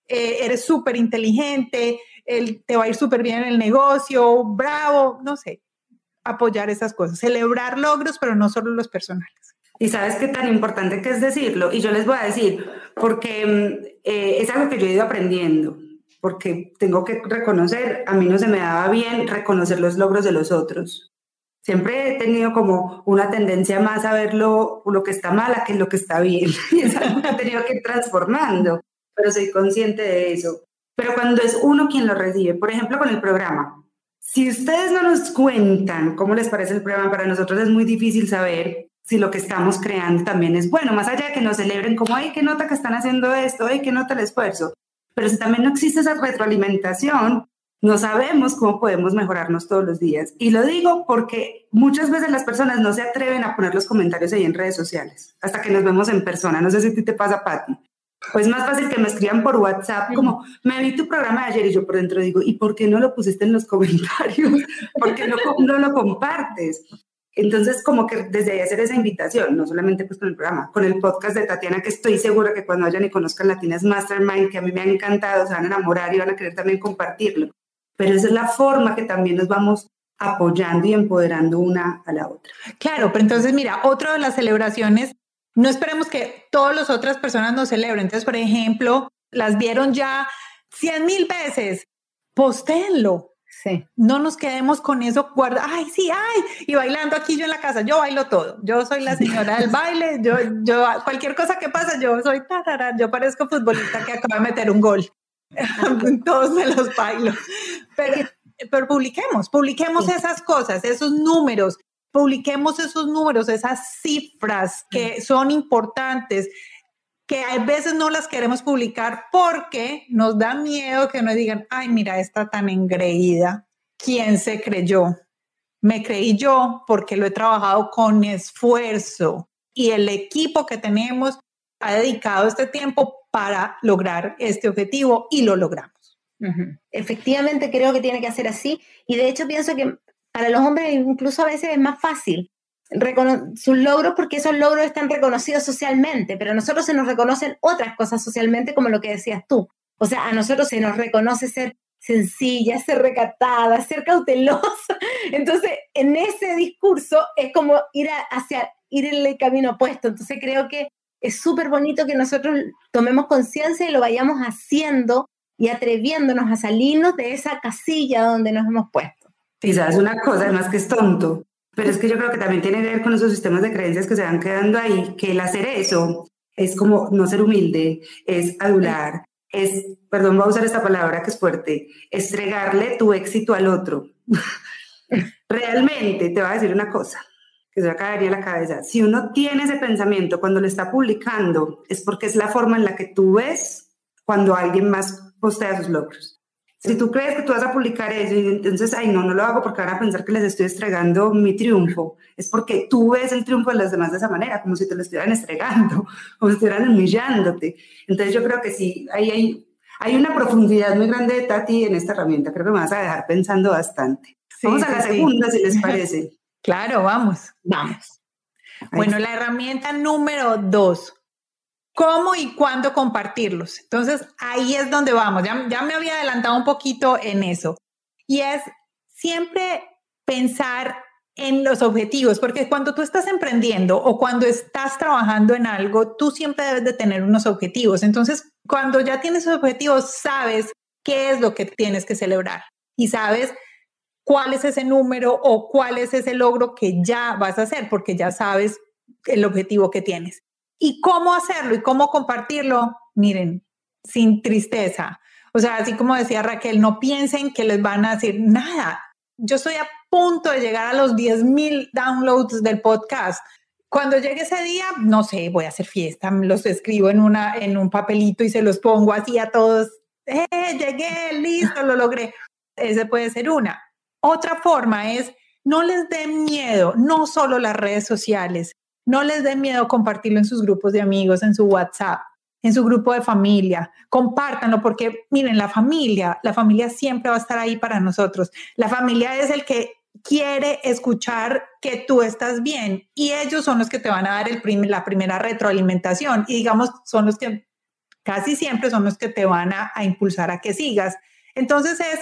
eh, eres súper inteligente, te va a ir súper bien en el negocio, bravo, no sé, apoyar esas cosas, celebrar logros, pero no solo los personales. Y sabes qué tan importante que es decirlo, y yo les voy a decir, porque mm, eh, es algo que yo he ido aprendiendo, porque tengo que reconocer, a mí no se me daba bien reconocer los logros de los otros. Siempre he tenido como una tendencia más a ver lo, que está mal a que lo que está bien. Y es algo que he tenido que ir transformando, pero soy consciente de eso. Pero cuando es uno quien lo recibe, por ejemplo, con el programa, si ustedes no nos cuentan cómo les parece el programa, para nosotros es muy difícil saber si lo que estamos creando también es bueno, más allá de que nos celebren como, ay, qué nota que están haciendo esto, ay, qué nota el esfuerzo. Pero si también no existe esa retroalimentación, no sabemos cómo podemos mejorarnos todos los días. Y lo digo porque muchas veces las personas no se atreven a poner los comentarios ahí en redes sociales, hasta que nos vemos en persona. No sé si a ti te pasa, Patti. Pues más fácil que me escriban por WhatsApp, como, me vi tu programa de ayer y yo por dentro digo, ¿y por qué no lo pusiste en los comentarios? ¿Por qué no, no lo compartes? Entonces, como que desde ahí hacer esa invitación, no solamente pues con el programa, con el podcast de Tatiana, que estoy segura que cuando vayan y conozcan Latinas Mastermind, que a mí me ha encantado, se van a enamorar y van a querer también compartirlo. Pero esa es la forma que también nos vamos apoyando y empoderando una a la otra. Claro, pero entonces mira, otra de las celebraciones, no esperemos que todas las otras personas nos celebren. Entonces, por ejemplo, las vieron ya 100 mil veces, postéenlo. Sí. No nos quedemos con eso, guarda, ay, sí, ay, y bailando aquí yo en la casa, yo bailo todo, yo soy la señora del baile, yo, yo, cualquier cosa que pasa, yo soy tarara, yo parezco futbolista que acaba de meter un gol. todos me los bailo. Pero, pero publiquemos, publiquemos esas cosas, esos números, publiquemos esos números, esas cifras que son importantes, que a veces no las queremos publicar porque nos da miedo que nos digan, ay, mira, está tan engreída. ¿Quién se creyó? Me creí yo porque lo he trabajado con esfuerzo y el equipo que tenemos ha dedicado este tiempo para lograr este objetivo y lo logramos. Efectivamente, creo que tiene que ser así. Y de hecho pienso que para los hombres incluso a veces es más fácil sus logros porque esos logros están reconocidos socialmente, pero a nosotros se nos reconocen otras cosas socialmente como lo que decías tú. O sea, a nosotros se nos reconoce ser sencilla, ser recatada, ser cautelosa. Entonces, en ese discurso es como ir hacia ir en el camino opuesto. Entonces, creo que es súper bonito que nosotros tomemos conciencia y lo vayamos haciendo y atreviéndonos a salirnos de esa casilla donde nos hemos puesto. Sabes una cosa, además que es tonto, pero es que yo creo que también tiene que ver con esos sistemas de creencias que se van quedando ahí, que el hacer eso es como no ser humilde, es adular, es, perdón, voy a usar esta palabra que es fuerte, estregarle tu éxito al otro. Realmente te voy a decir una cosa que se va a caer en la cabeza. Si uno tiene ese pensamiento cuando lo está publicando, es porque es la forma en la que tú ves cuando alguien más postea sus logros. Si tú crees que tú vas a publicar eso y entonces, ay, no, no lo hago porque van a pensar que les estoy estregando mi triunfo, es porque tú ves el triunfo de los demás de esa manera, como si te lo estuvieran estregando, o estuvieran humillándote. Entonces yo creo que sí, ahí hay, hay una profundidad muy grande de Tati en esta herramienta. Creo que me vas a dejar pensando bastante. vamos a la segunda, si les parece. Claro, vamos. Vamos. Bueno, la herramienta número dos, cómo y cuándo compartirlos. Entonces, ahí es donde vamos. Ya, me había adelantado un poquito en eso. Y es siempre pensar en los objetivos, porque cuando tú estás emprendiendo o cuando estás trabajando en algo, tú siempre debes de tener unos objetivos. Entonces, cuando ya tienes objetivos, sabes qué es lo que tienes que celebrar y sabes cuál es ese número o cuál es ese logro que ya vas a hacer, porque ya sabes el objetivo que tienes. ¿Y cómo hacerlo y cómo compartirlo? Miren, sin tristeza. O sea, así como decía Raquel, no piensen que les van a decir nada. Yo estoy a punto de llegar a los 10.000 downloads del podcast. Cuando llegue ese día, no sé, voy a hacer fiesta, los escribo en, una, en un papelito y se los pongo así a todos. ¡Eh, llegué, listo, lo logré! Ese puede ser una. Otra forma es, no les den miedo, no solo las redes sociales, no les den miedo compartirlo en sus grupos de amigos, en su WhatsApp, en su grupo de familia. Compártanlo porque, miren, la familia, la familia siempre va a estar ahí para nosotros. La familia es el que quiere escuchar que tú estás bien y ellos son los que te van a dar el la primera retroalimentación y digamos, son los que casi siempre son los que te van a impulsar a que sigas. Entonces es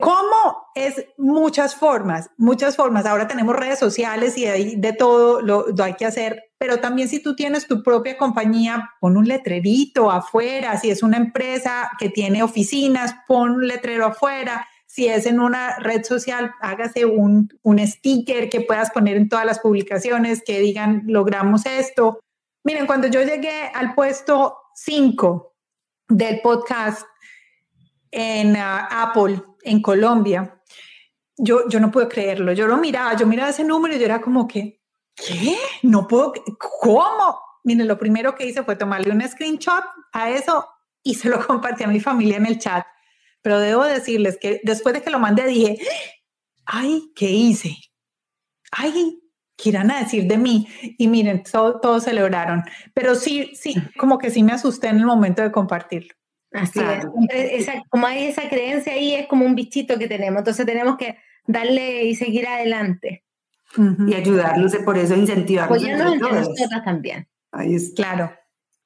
¿Cómo? Es muchas formas, muchas formas. Ahora tenemos redes sociales y de todo lo, hay que hacer, pero también si tú tienes tu propia compañía, pon un letrerito afuera. Si es una empresa que tiene oficinas, pon un letrero afuera. Si es en una red social, hágase un, un sticker que puedas poner en todas las publicaciones que digan, logramos esto. Miren, cuando yo llegué al puesto 5 del podcast en uh, Apple, en Colombia, yo, yo no puedo creerlo. Yo lo miraba, yo miraba ese número y yo era como que, ¿qué? No puedo, ¿cómo? Miren, lo primero que hice fue tomarle un screenshot a eso y se lo compartí a mi familia en el chat. Pero debo decirles que después de que lo mandé dije, ay, ¿qué hice? Ay, ¿qué irán a decir de mí? Y miren, todos celebraron. Pero sí, sí, como que sí me asusté en el momento de compartirlo. Así es. como hay esa creencia ahí, es como un bichito que tenemos. Entonces tenemos que darle y seguir adelante. Y ayudarnos, por eso incentivarnos. Apoyarnos entre nosotras también. Ahí es. Claro.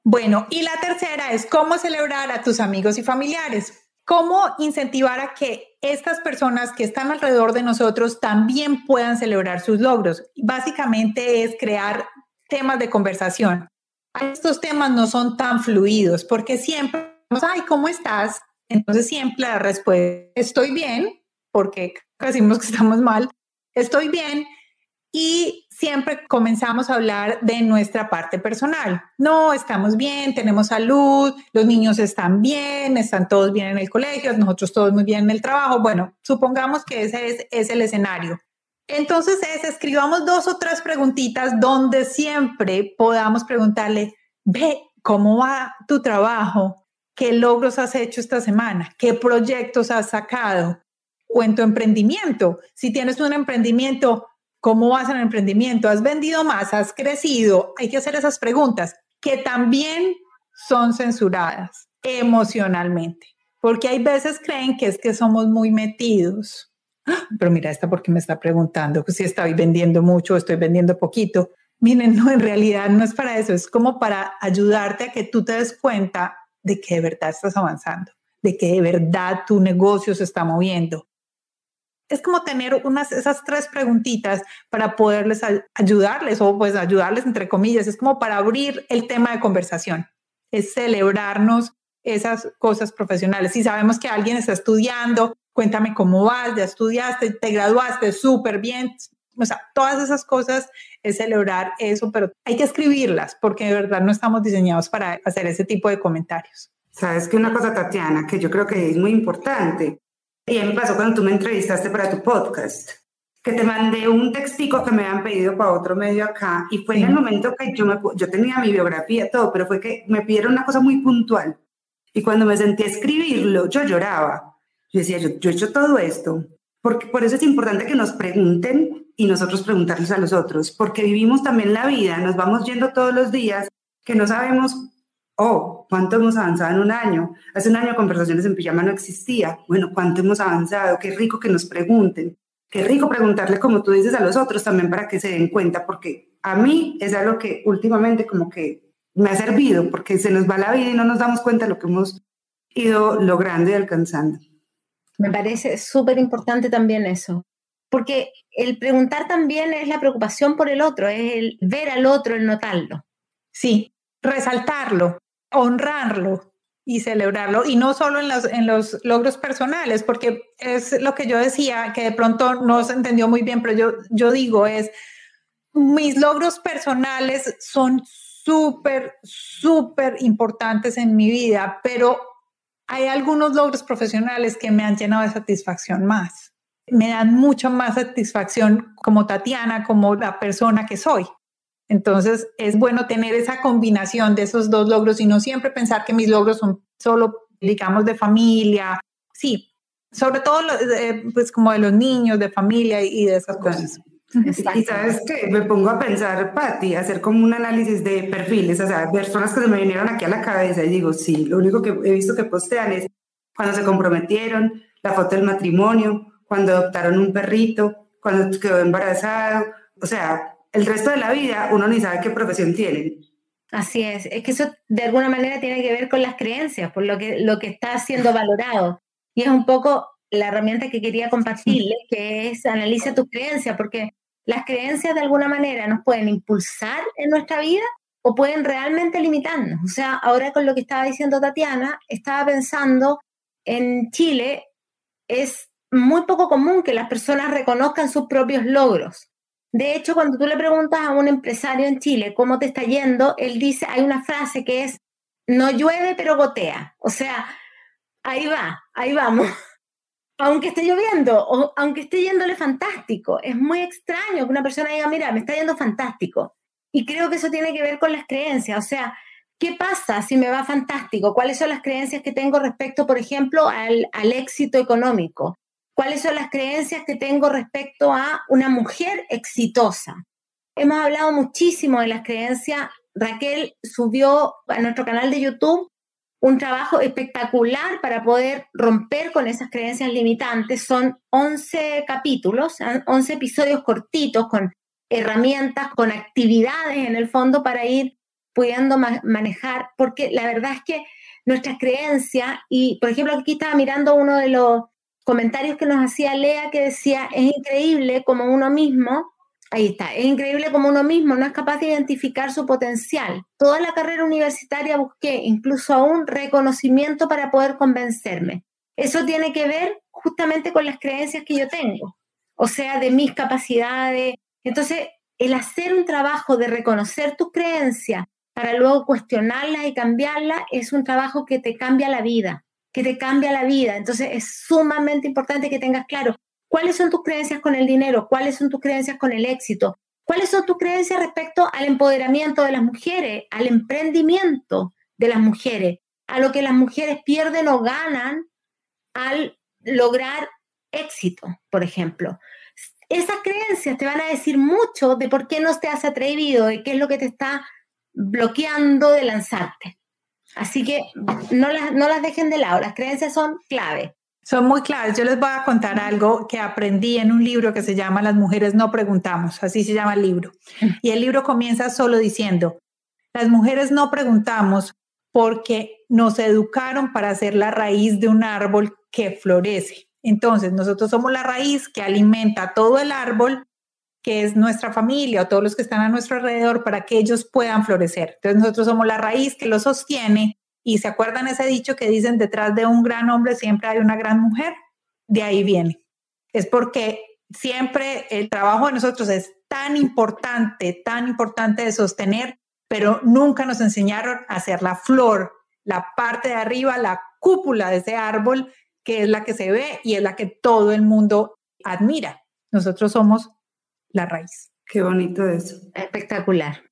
Bueno, y la tercera es cómo celebrar a tus amigos y familiares. Cómo incentivar a que estas personas que están alrededor de nosotros también puedan celebrar sus logros. Básicamente es crear temas de conversación. Estos temas no son tan fluidos porque siempre ay, ¿cómo estás? Entonces siempre la respuesta, estoy bien, porque decimos que estamos mal, estoy bien. Y siempre comenzamos a hablar de nuestra parte personal. No, estamos bien, tenemos salud, los niños están bien, están todos bien en el colegio, nosotros todos muy bien en el trabajo. Bueno, supongamos que ese es, es el escenario. Entonces es, escribamos dos o tres preguntitas donde siempre podamos preguntarle, ve, ¿cómo va tu trabajo? ¿Qué logros has hecho esta semana? ¿Qué proyectos has sacado? O en tu emprendimiento. Si tienes un emprendimiento, ¿cómo vas en el emprendimiento? ¿Has vendido más? ¿Has crecido? Hay que hacer esas preguntas que también son censuradas emocionalmente. Porque hay veces creen que es que somos muy metidos. ¡Ah! Pero mira, esta porque me está preguntando si estoy vendiendo mucho o estoy vendiendo poquito. Miren, no, en realidad no es para eso, es como para ayudarte a que tú te des cuenta de que de verdad estás avanzando, de que de verdad tu negocio se está moviendo. Es como tener unas, esas tres preguntitas para poderles ayudarles o pues ayudarles entre comillas, es como para abrir el tema de conversación, es celebrarnos esas cosas profesionales. Si sabemos que alguien está estudiando, cuéntame cómo vas, ya estudiaste, te graduaste súper bien. O sea, todas esas cosas es celebrar eso, pero hay que escribirlas porque de verdad no estamos diseñados para hacer ese tipo de comentarios. Sabes que una cosa, Tatiana, que yo creo que es muy importante, y me pasó cuando tú me entrevistaste para tu podcast, que te mandé un textico que me habían pedido para otro medio acá, y fue en el momento que yo, me, yo tenía mi biografía, todo, pero fue que me pidieron una cosa muy puntual. Y cuando me sentí a escribirlo, yo lloraba. Yo decía, yo, yo he hecho todo esto. Porque por eso es importante que nos pregunten y nosotros preguntarles a los otros, porque vivimos también la vida, nos vamos yendo todos los días, que no sabemos oh, ¿cuánto hemos avanzado en un año? Hace un año conversaciones en pijama no existía. Bueno, ¿cuánto hemos avanzado? Qué rico que nos pregunten. Qué rico preguntarle, como tú dices, a los otros también para que se den cuenta, porque a mí es algo que últimamente como que me ha servido, porque se nos va la vida y no nos damos cuenta de lo que hemos ido logrando y alcanzando. Me parece súper importante también eso, porque el preguntar también es la preocupación por el otro, es el ver al otro, el notarlo. Sí, resaltarlo, honrarlo y celebrarlo, y no solo en los, en los logros personales, porque es lo que yo decía, que de pronto no se entendió muy bien, pero yo, yo digo es, mis logros personales son súper, súper importantes en mi vida, pero hay algunos logros profesionales que me han llenado de satisfacción más. Me dan mucha más satisfacción como Tatiana, como la persona que soy. Entonces, es bueno tener esa combinación de esos dos logros y no siempre pensar que mis logros son solo, digamos, de familia. Sí, sobre todo, eh, pues como de los niños, de familia y de esas cosas. Y sabes que me pongo a pensar, Patti, hacer como un análisis de perfiles, o sea, personas que se me vinieron aquí a la cabeza y digo, sí, lo único que he visto que postean es cuando se comprometieron, la foto del matrimonio, cuando adoptaron un perrito, cuando quedó embarazado, o sea, el resto de la vida uno ni sabe qué profesión tiene. Así es, es que eso de alguna manera tiene que ver con las creencias, por lo que, lo que está siendo valorado. Y es un poco la herramienta que quería compartirles, que es analiza tus creencias, porque las creencias de alguna manera nos pueden impulsar en nuestra vida o pueden realmente limitarnos. O sea, ahora con lo que estaba diciendo Tatiana, estaba pensando en Chile, es muy poco común que las personas reconozcan sus propios logros. De hecho, cuando tú le preguntas a un empresario en Chile cómo te está yendo, él dice, hay una frase que es, no llueve pero gotea. O sea, ahí va, ahí vamos. Aunque esté lloviendo o aunque esté yéndole fantástico, es muy extraño que una persona diga, mira, me está yendo fantástico. Y creo que eso tiene que ver con las creencias. O sea, ¿qué pasa si me va fantástico? ¿Cuáles son las creencias que tengo respecto, por ejemplo, al, al éxito económico? Cuáles son las creencias que tengo respecto a una mujer exitosa. Hemos hablado muchísimo de las creencias. Raquel subió a nuestro canal de YouTube un trabajo espectacular para poder romper con esas creencias limitantes. Son 11 capítulos, 11 episodios cortitos con herramientas, con actividades en el fondo para ir pudiendo manejar, porque la verdad es que nuestras creencias, y por ejemplo aquí estaba mirando uno de los comentarios que nos hacía Lea que decía, es increíble como uno mismo, ahí está, es increíble como uno mismo no es capaz de identificar su potencial. Toda la carrera universitaria busqué incluso aún reconocimiento para poder convencerme. Eso tiene que ver justamente con las creencias que yo tengo, o sea, de mis capacidades. Entonces, el hacer un trabajo de reconocer tus creencias para luego cuestionarlas y cambiarlas es un trabajo que te cambia la vida que te cambia la vida. Entonces es sumamente importante que tengas claro cuáles son tus creencias con el dinero, cuáles son tus creencias con el éxito, cuáles son tus creencias respecto al empoderamiento de las mujeres, al emprendimiento de las mujeres, a lo que las mujeres pierden o ganan al lograr éxito, por ejemplo. Esas creencias te van a decir mucho de por qué no te has atrevido, de qué es lo que te está bloqueando de lanzarte. Así que no las, no las dejen de lado, las creencias son clave. Son muy claves. Yo les voy a contar algo que aprendí en un libro que se llama Las mujeres no preguntamos, así se llama el libro. Y el libro comienza solo diciendo, las mujeres no preguntamos porque nos educaron para ser la raíz de un árbol que florece. Entonces, nosotros somos la raíz que alimenta todo el árbol que es nuestra familia o todos los que están a nuestro alrededor para que ellos puedan florecer. Entonces nosotros somos la raíz que lo sostiene y se acuerdan ese dicho que dicen detrás de un gran hombre siempre hay una gran mujer. De ahí viene. Es porque siempre el trabajo de nosotros es tan importante, tan importante de sostener, pero nunca nos enseñaron a hacer la flor la parte de arriba, la cúpula de ese árbol, que es la que se ve y es la que todo el mundo admira. Nosotros somos la raíz. Qué bonito eso. Espectacular.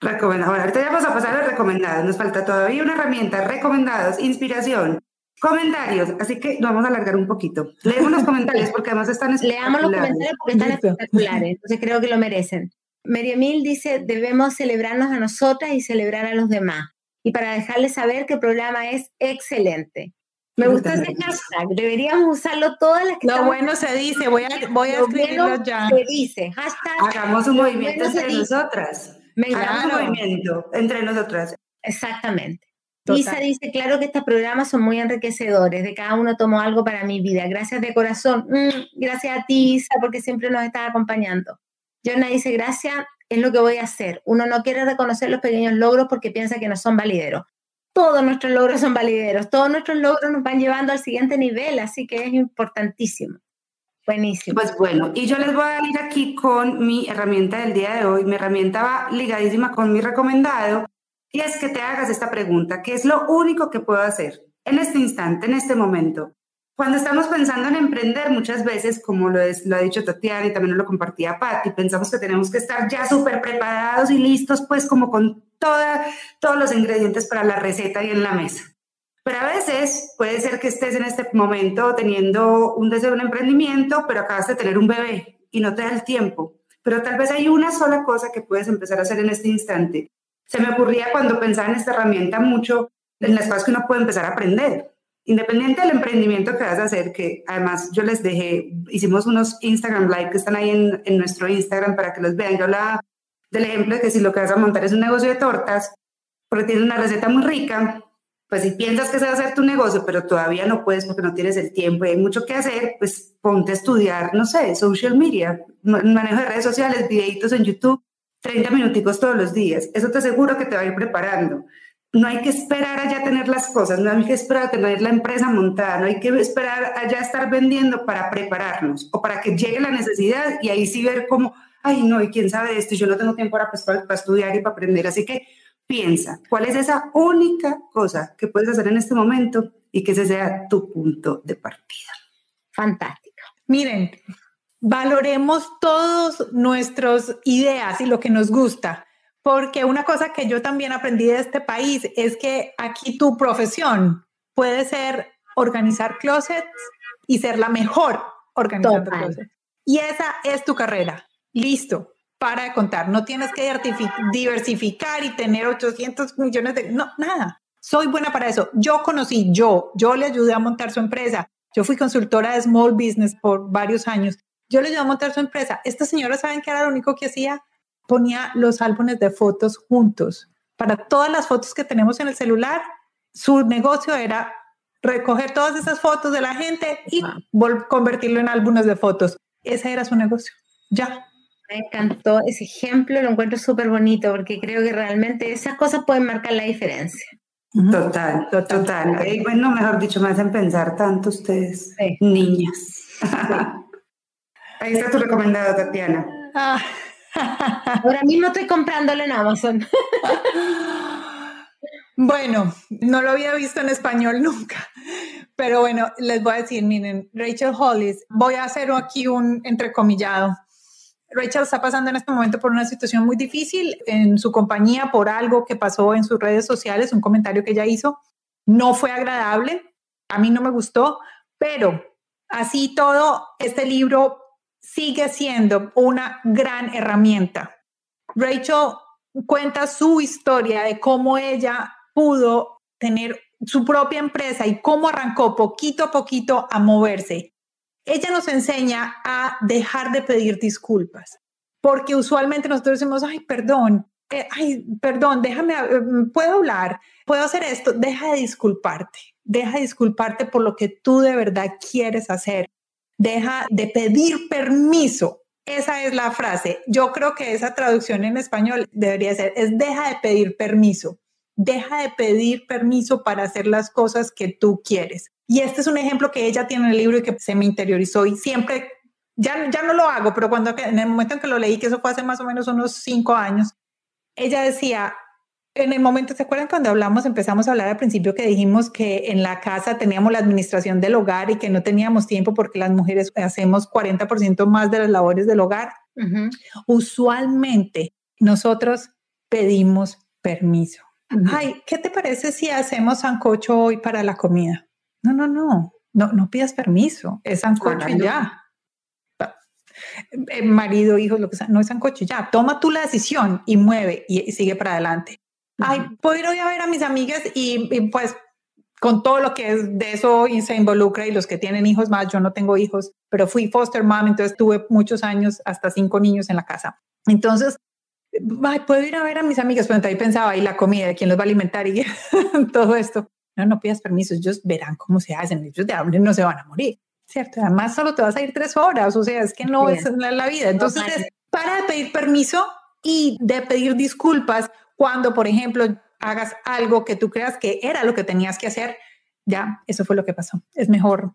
Recomendado. Bueno, ahorita ya vamos a pasar a los recomendados. Nos falta todavía una herramienta. Recomendados, inspiración, comentarios. Así que nos vamos a alargar un poquito. Leemos los comentarios porque además están Leamos los comentarios porque están espectaculares. Entonces creo que lo merecen. Miriamil dice, debemos celebrarnos a nosotras y celebrar a los demás. Y para dejarles saber que el programa es excelente. Me gusta ese hashtag, deberíamos usarlo todas las que Lo bueno se dice, voy a, voy a escribirlo ya. Se dice, hashtag. Hagamos un movimiento entre nosotras. Hagamos un movimiento entre nosotras. Exactamente. Isa dice, claro que estos programas son muy enriquecedores, de cada uno tomó algo para mi vida. Gracias de corazón. Mm, gracias a ti, Isa, porque siempre nos estás acompañando. Jonah dice, gracias, es lo que voy a hacer. Uno no quiere reconocer los pequeños logros porque piensa que no son valideros todos nuestros logros son valideros, todos nuestros logros nos van llevando al siguiente nivel, así que es importantísimo. Buenísimo. Pues bueno, y yo les voy a ir aquí con mi herramienta del día de hoy. Mi herramienta va ligadísima con mi recomendado y es que te hagas esta pregunta, ¿qué es lo único que puedo hacer en este instante, en este momento? Cuando estamos pensando en emprender, muchas veces, como lo, es, lo ha dicho Tatiana y también lo compartía Patti, pensamos que tenemos que estar ya súper preparados y listos, pues como con todos los ingredientes para la receta y en la mesa. Pero a veces puede ser que estés en este momento teniendo un deseo de un emprendimiento, pero acabas de tener un bebé y no te da el tiempo. Pero tal vez hay una sola cosa que puedes empezar a hacer en este instante. Se me ocurría cuando pensaba en esta herramienta mucho en las cosas que uno puede empezar a aprender independiente del emprendimiento que vas a hacer, que además yo les dejé, hicimos unos Instagram Live que están ahí en, en nuestro Instagram para que los vean. Yo hablaba del ejemplo de que si lo que vas a montar es un negocio de tortas, porque tienes una receta muy rica, pues si piensas que se va a hacer tu negocio, pero todavía no puedes porque no tienes el tiempo y hay mucho que hacer, pues ponte a estudiar, no sé, social media, manejo de redes sociales, videitos en YouTube, 30 minuticos todos los días. Eso te aseguro que te va a ir preparando no hay que esperar allá tener las cosas, no hay que esperar a tener la empresa montada, no hay que esperar allá estar vendiendo para prepararnos o para que llegue la necesidad y ahí sí ver cómo, ay no, y quién sabe de esto, yo no tengo tiempo ahora pues, para, para estudiar y para aprender, así que piensa, ¿cuál es esa única cosa que puedes hacer en este momento y que ese sea tu punto de partida? Fantástico. Miren, valoremos todos nuestras ideas y lo que nos gusta porque una cosa que yo también aprendí de este país es que aquí tu profesión puede ser organizar closets y ser la mejor organizando closets. Y esa es tu carrera. Listo, para de contar. No tienes que diversificar y tener 800 millones de... No, nada. Soy buena para eso. Yo conocí, yo, yo le ayudé a montar su empresa. Yo fui consultora de small business por varios años. Yo le ayudé a montar su empresa. Esta señora, ¿saben qué era lo único que hacía? ponía los álbumes de fotos juntos. Para todas las fotos que tenemos en el celular, su negocio era recoger todas esas fotos de la gente y convertirlo en álbumes de fotos. Ese era su negocio. Ya. Me encantó ese ejemplo, lo encuentro súper bonito porque creo que realmente esas cosas pueden marcar la diferencia. Total, total. bueno, mejor dicho, me hacen pensar tanto ustedes, niñas. Ahí está tu recomendado, Tatiana. Ah. Ahora mismo estoy comprándolo en Amazon. Bueno, no lo había visto en español nunca, pero bueno, les voy a decir, miren, Rachel Hollis, voy a hacer aquí un entrecomillado. Rachel está pasando en este momento por una situación muy difícil en su compañía por algo que pasó en sus redes sociales, un comentario que ella hizo. No fue agradable, a mí no me gustó, pero así todo, este libro sigue siendo una gran herramienta. Rachel cuenta su historia de cómo ella pudo tener su propia empresa y cómo arrancó poquito a poquito a moverse. Ella nos enseña a dejar de pedir disculpas, porque usualmente nosotros decimos, ay, perdón, eh, ay, perdón, déjame, eh, puedo hablar, puedo hacer esto, deja de disculparte, deja de disculparte por lo que tú de verdad quieres hacer deja de pedir permiso. Esa es la frase. Yo creo que esa traducción en español debería ser, es deja de pedir permiso. Deja de pedir permiso para hacer las cosas que tú quieres. Y este es un ejemplo que ella tiene en el libro y que se me interiorizó y siempre, ya, ya no lo hago, pero cuando en el momento en que lo leí, que eso fue hace más o menos unos cinco años, ella decía, en el momento, ¿se acuerdan cuando hablamos, empezamos a hablar al principio que dijimos que en la casa teníamos la administración del hogar y que no teníamos tiempo porque las mujeres hacemos 40% más de las labores del hogar? Usualmente nosotros pedimos permiso. Ay, ¿qué te parece si hacemos sancocho hoy para la comida? No, no, no, no, no pidas permiso, es sancocho y ya. Eh, marido, hijos, lo que sea, no es sancocho, ya, toma tú la decisión y mueve y, sigue para adelante. Ay, puedo ir a ver a mis amigas y, y, pues con todo lo que es de eso se involucra y los que tienen hijos más, yo no tengo hijos, pero fui foster mom, entonces tuve muchos años, hasta cinco niños en la casa. Entonces, ay, puedo ir a ver a mis amigas, pero ahí pensaba, y la comida, quién los va a alimentar y todo esto. No, no pidas permiso, ellos verán cómo se hacen, ellos de hambre no se van a morir, ¿cierto? Además, solo te vas a ir tres horas, o sea, es que no es la, vida. Entonces, para de pedir permiso y de pedir disculpas cuando, por ejemplo, hagas algo que tú creas que era lo que tenías que hacer, ya, eso fue lo que pasó. Es mejor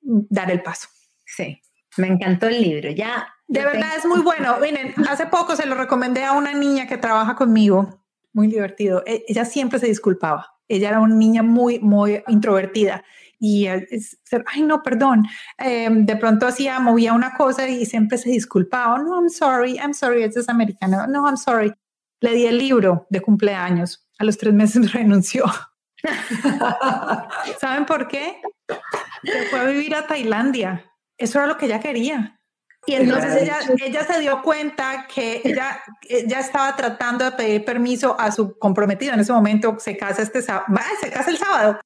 dar el paso. Sí, me encantó el libro. Ya. De verdad es muy bueno. Miren, hace poco se lo recomendé a una niña que trabaja conmigo. Muy divertido. E, ella siempre se disculpaba. Ella era una niña muy, muy introvertida. Y, ay, no, perdón. Em, de pronto hacía, movía una cosa y siempre se disculpaba. No, I'm sorry, I'm sorry, es americano. No, I'm sorry. Le di el libro de cumpleaños. A los tres meses renunció. ¿Saben por qué? Se fue a vivir a Tailandia. Eso era lo que ella quería. Y entonces ella, ella, se dio cuenta que ella, ella estaba tratando de pedir permiso a su comprometido. En ese momento se casa este sábado, se casa el sábado.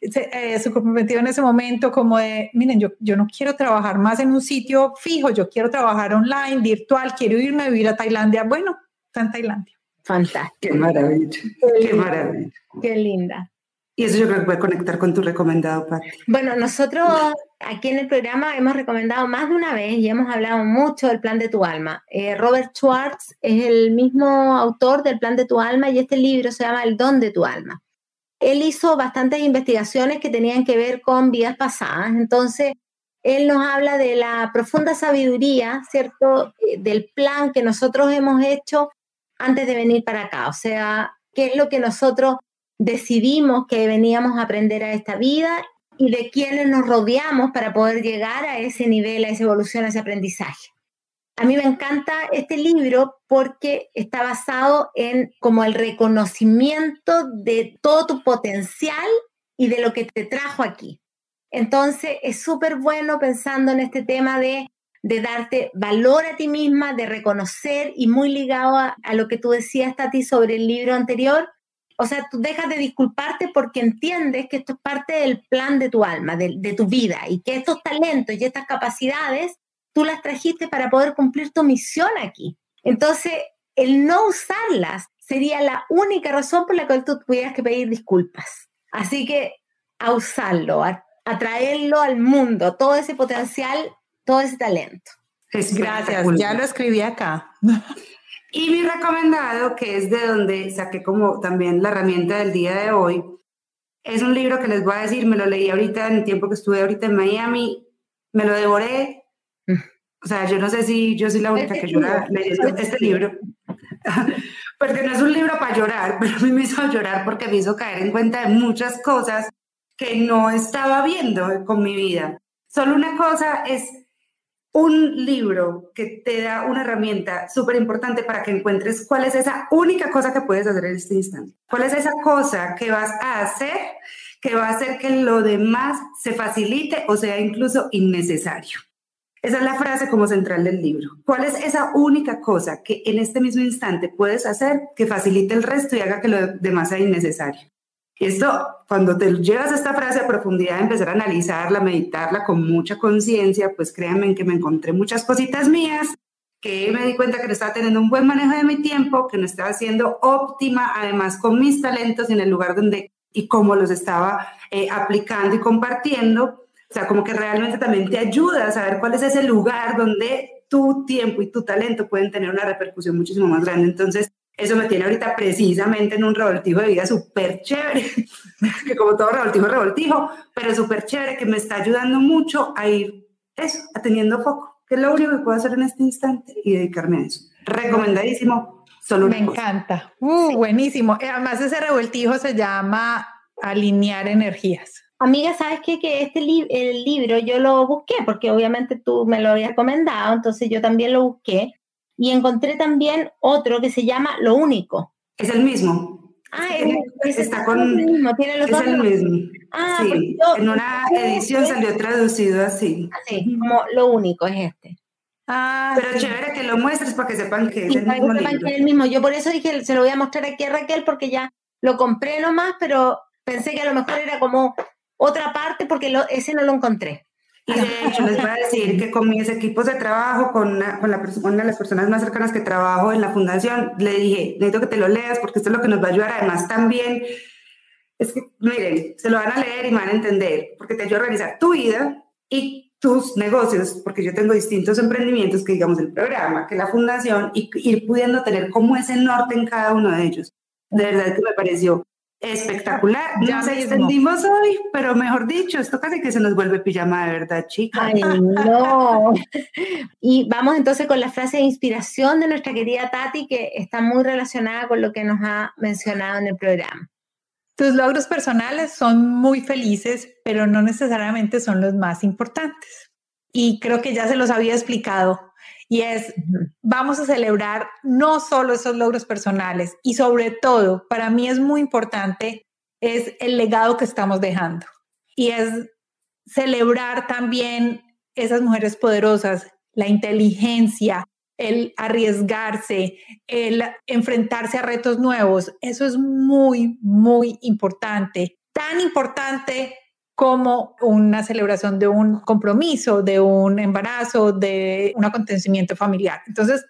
Eh, su comprometido en ese momento como de, miren, yo, yo no quiero trabajar más en un sitio fijo, yo quiero trabajar online, virtual, quiero irme a vivir a Tailandia. Bueno, está en Tailandia. Fantástico. Qué maravilla. Qué, maravilla. Qué linda. Y eso yo creo que puede conectar con tu recomendado, Pati. Bueno, nosotros aquí en el programa hemos recomendado más de una vez y hemos hablado mucho del plan de tu alma. Eh, Robert Schwartz es el mismo autor del plan de tu alma y este libro se llama El don de tu alma. Él hizo bastantes investigaciones que tenían que ver con vidas pasadas, entonces él nos habla de la profunda sabiduría, ¿cierto? Eh, del plan que nosotros hemos hecho antes de venir para acá, o sea, qué es lo que nosotros decidimos que veníamos a aprender a esta vida y de quiénes nos rodeamos para poder llegar a ese nivel, a esa evolución, a ese aprendizaje. A mí me encanta este libro porque está basado en como el reconocimiento de todo tu potencial y de lo que te trajo aquí. Entonces es súper bueno pensando en este tema de, de, darte valor a ti misma, de reconocer y muy ligado a, a lo que tú decías, Tati, sobre el libro anterior, o sea, tú dejas de disculparte porque entiendes que esto es parte del plan de tu alma, de, tu vida, y que estos talentos y estas capacidades tú las trajiste para poder cumplir tu misión aquí. Entonces, el no usarlas sería la única razón por la cual tú tuvieras que pedir disculpas. Así que a usarlo, a, traerlo al mundo, todo ese potencial, todo ese talento. Gracias, ya lo escribí acá. Y mi recomendado, que es de donde saqué como también la herramienta del día de hoy, es un libro que les voy a decir, me lo leí ahorita en el tiempo que estuve ahorita en Miami, me lo devoré. Mm. O sea, yo no sé si yo soy la única que llora leyendo este libro. porque no es un libro para llorar, pero a mí me hizo llorar porque me hizo caer en cuenta de muchas cosas que no estaba viendo con mi vida. Solo una cosa es un libro que te da una herramienta súper importante para que encuentres cuál es esa única cosa que puedes hacer en este instante. ¿Cuál es esa cosa que vas a hacer que va a hacer que lo demás se facilite o sea incluso innecesario? Esa es la frase como central del libro. ¿Cuál es esa única cosa que en este mismo instante puedes hacer que facilite el resto y haga que lo demás sea innecesario? Esto, cuando te llevas esta frase a profundidad, empezar a analizarla, meditarla con mucha conciencia, pues créanme que me encontré muchas cositas mías, que me di cuenta que no estaba teniendo un buen manejo de mi tiempo, que no estaba siendo óptima, además con mis talentos en el lugar donde y cómo los estaba eh, aplicando y compartiendo. O sea, como que realmente también te ayuda a saber cuál es ese lugar donde tu tiempo y tu talento pueden tener una repercusión muchísimo más grande. Entonces, eso me tiene ahorita precisamente en un revoltijo de vida súper chévere, que como todo revoltijo, revoltijo, pero súper chévere, que me está ayudando mucho a ir eso, atendiendo foco, que es lo único que puedo hacer en este instante y dedicarme a eso. recomendadísimo. Solo Me encanta. Uh, Buenísimo. Eh, Además, ese revoltijo se llama alinear energías. Amiga, ¿sabes qué? Que este li- el libro yo lo busqué, porque obviamente tú me lo habías recomendado, entonces yo también lo busqué y encontré también otro que se llama Lo Único. Es el mismo. Ah, es, está es con- el mismo, tiene los Es el mismo. Ah, yo- en una edición salió traducido así. así, como Lo Único es este. Ah, Pero sí. chévere que lo muestres para que sepan que es el para que mismo sepan libro. que es el mismo. Yo por eso dije, se lo voy a mostrar aquí a Raquel porque ya lo compré nomás, pero pensé que a lo mejor era como otra parte porque lo- ese no lo encontré. Y de hecho, les voy a decir que con mis equipos de trabajo, con, una- con la, las personas más cercanas que trabajo en la fundación, le dije, necesito que te lo leas porque esto es lo que nos va a ayudar. Además, también, es que, miren, se lo van a leer y van a entender, porque te ayuda a organizar tu vida y tus negocios, porque yo tengo distintos emprendimientos, que digamos el programa, que la fundación, y ir pudiendo tener como ese norte en cada uno de ellos. De verdad que me pareció espectacular. Ya Nos extendimos hoy, pero mejor dicho, esto casi que se nos vuelve pijama de verdad, chicas. Ay, no. Y vamos entonces con la frase de inspiración de nuestra querida Tati, que está muy relacionada con lo que nos ha mencionado en el programa. Tus logros personales son muy felices, pero no necesariamente son los más importantes. Y creo que ya se los había explicado. Y es, vamos a celebrar no solo esos logros personales y sobre todo, para mí es muy importante, es el legado que estamos dejando. Y es celebrar también esas mujeres poderosas, la inteligencia, el arriesgarse, el enfrentarse a retos nuevos. Eso es muy, muy importante. Tan importante como una celebración de un compromiso, de un embarazo, de un acontecimiento familiar. Entonces,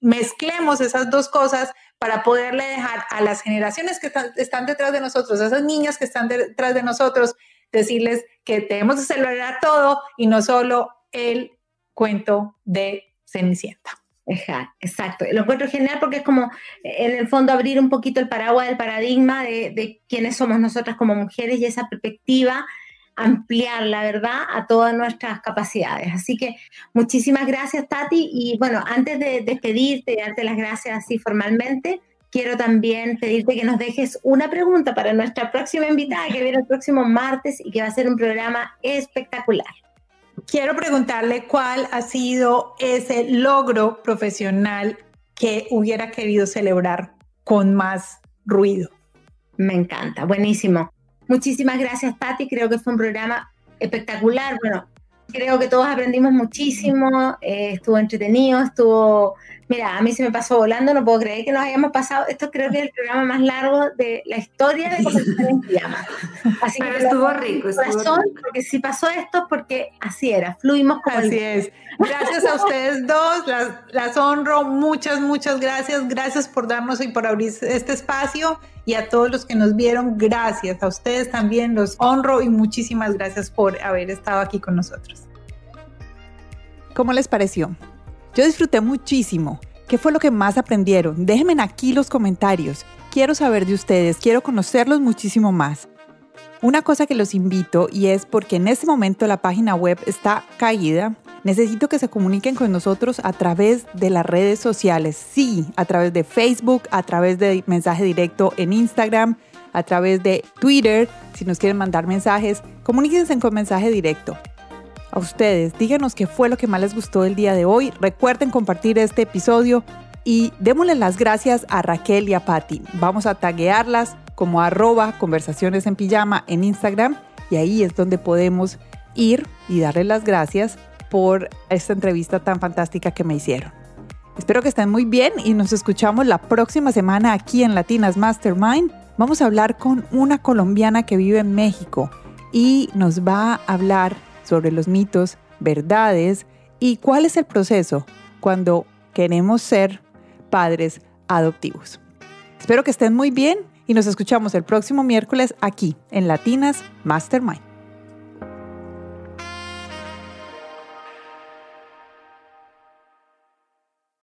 mezclemos esas dos cosas para poderle dejar a las generaciones que están, están detrás de nosotros, a esas niñas que están detrás de nosotros, decirles que tenemos que celebrar todo y no solo el cuento de Cenicienta. Exacto. Lo encuentro genial porque es como, en el fondo, abrir un poquito el paraguas del paradigma de, de quiénes somos nosotras como mujeres y esa perspectiva ampliar la verdad a todas nuestras capacidades. Así que muchísimas gracias, Tati. Y bueno, antes de despedirte y darte las gracias así formalmente, quiero también pedirte que nos dejes una pregunta para nuestra próxima invitada que viene el próximo martes y que va a ser un programa espectacular. Quiero preguntarle cuál ha sido ese logro profesional que hubiera querido celebrar con más ruido. Me encanta, buenísimo. Muchísimas gracias, Tati. Creo que fue un programa espectacular. Bueno, creo que todos aprendimos muchísimo. eh, estuvo entretenido, estuvo. Mira, a mí se me pasó volando, no puedo creer que nos hayamos pasado. Esto creo que es el programa más largo de la historia de Conversación en Pijama. Así Pero que estuvo rico, estuvo rico. porque si pasó esto, porque así era, fluimos como el Así es. Gracias a ustedes dos, las, las honro. Muchas, muchas gracias. Gracias por darnos y por abrir este espacio. Y a todos los que nos vieron, gracias. A ustedes también los honro y muchísimas gracias por haber estado aquí con nosotros. ¿Cómo les pareció? Yo disfruté muchísimo. ¿Qué fue lo que más aprendieron? Déjenme aquí los comentarios. Quiero saber de ustedes, quiero conocerlos muchísimo más. Una cosa que los invito y es porque en este momento la página web está caída, necesito que se comuniquen con nosotros a través de las redes sociales. Sí, a través de Facebook, a través de mensaje directo en Instagram, a través de Twitter. Si nos quieren mandar mensajes, comuníquense con mensaje directo a ustedes. Díganos qué fue lo que más les gustó el día de hoy. Recuerden compartir este episodio y démosle las gracias a Raquel y a Patti. Vamos a taguearlas como arroba conversaciones en pijama en Instagram y ahí es donde podemos ir y darle las gracias por esta entrevista tan fantástica que me hicieron. Espero que estén muy bien y nos escuchamos la próxima semana aquí en Latinas Mastermind. Vamos a hablar con una colombiana que vive en México y nos va a hablar sobre los mitos, verdades y cuál es el proceso cuando queremos ser padres adoptivos. Espero que estén muy bien y nos escuchamos el próximo miércoles aquí en Latinas Mastermind.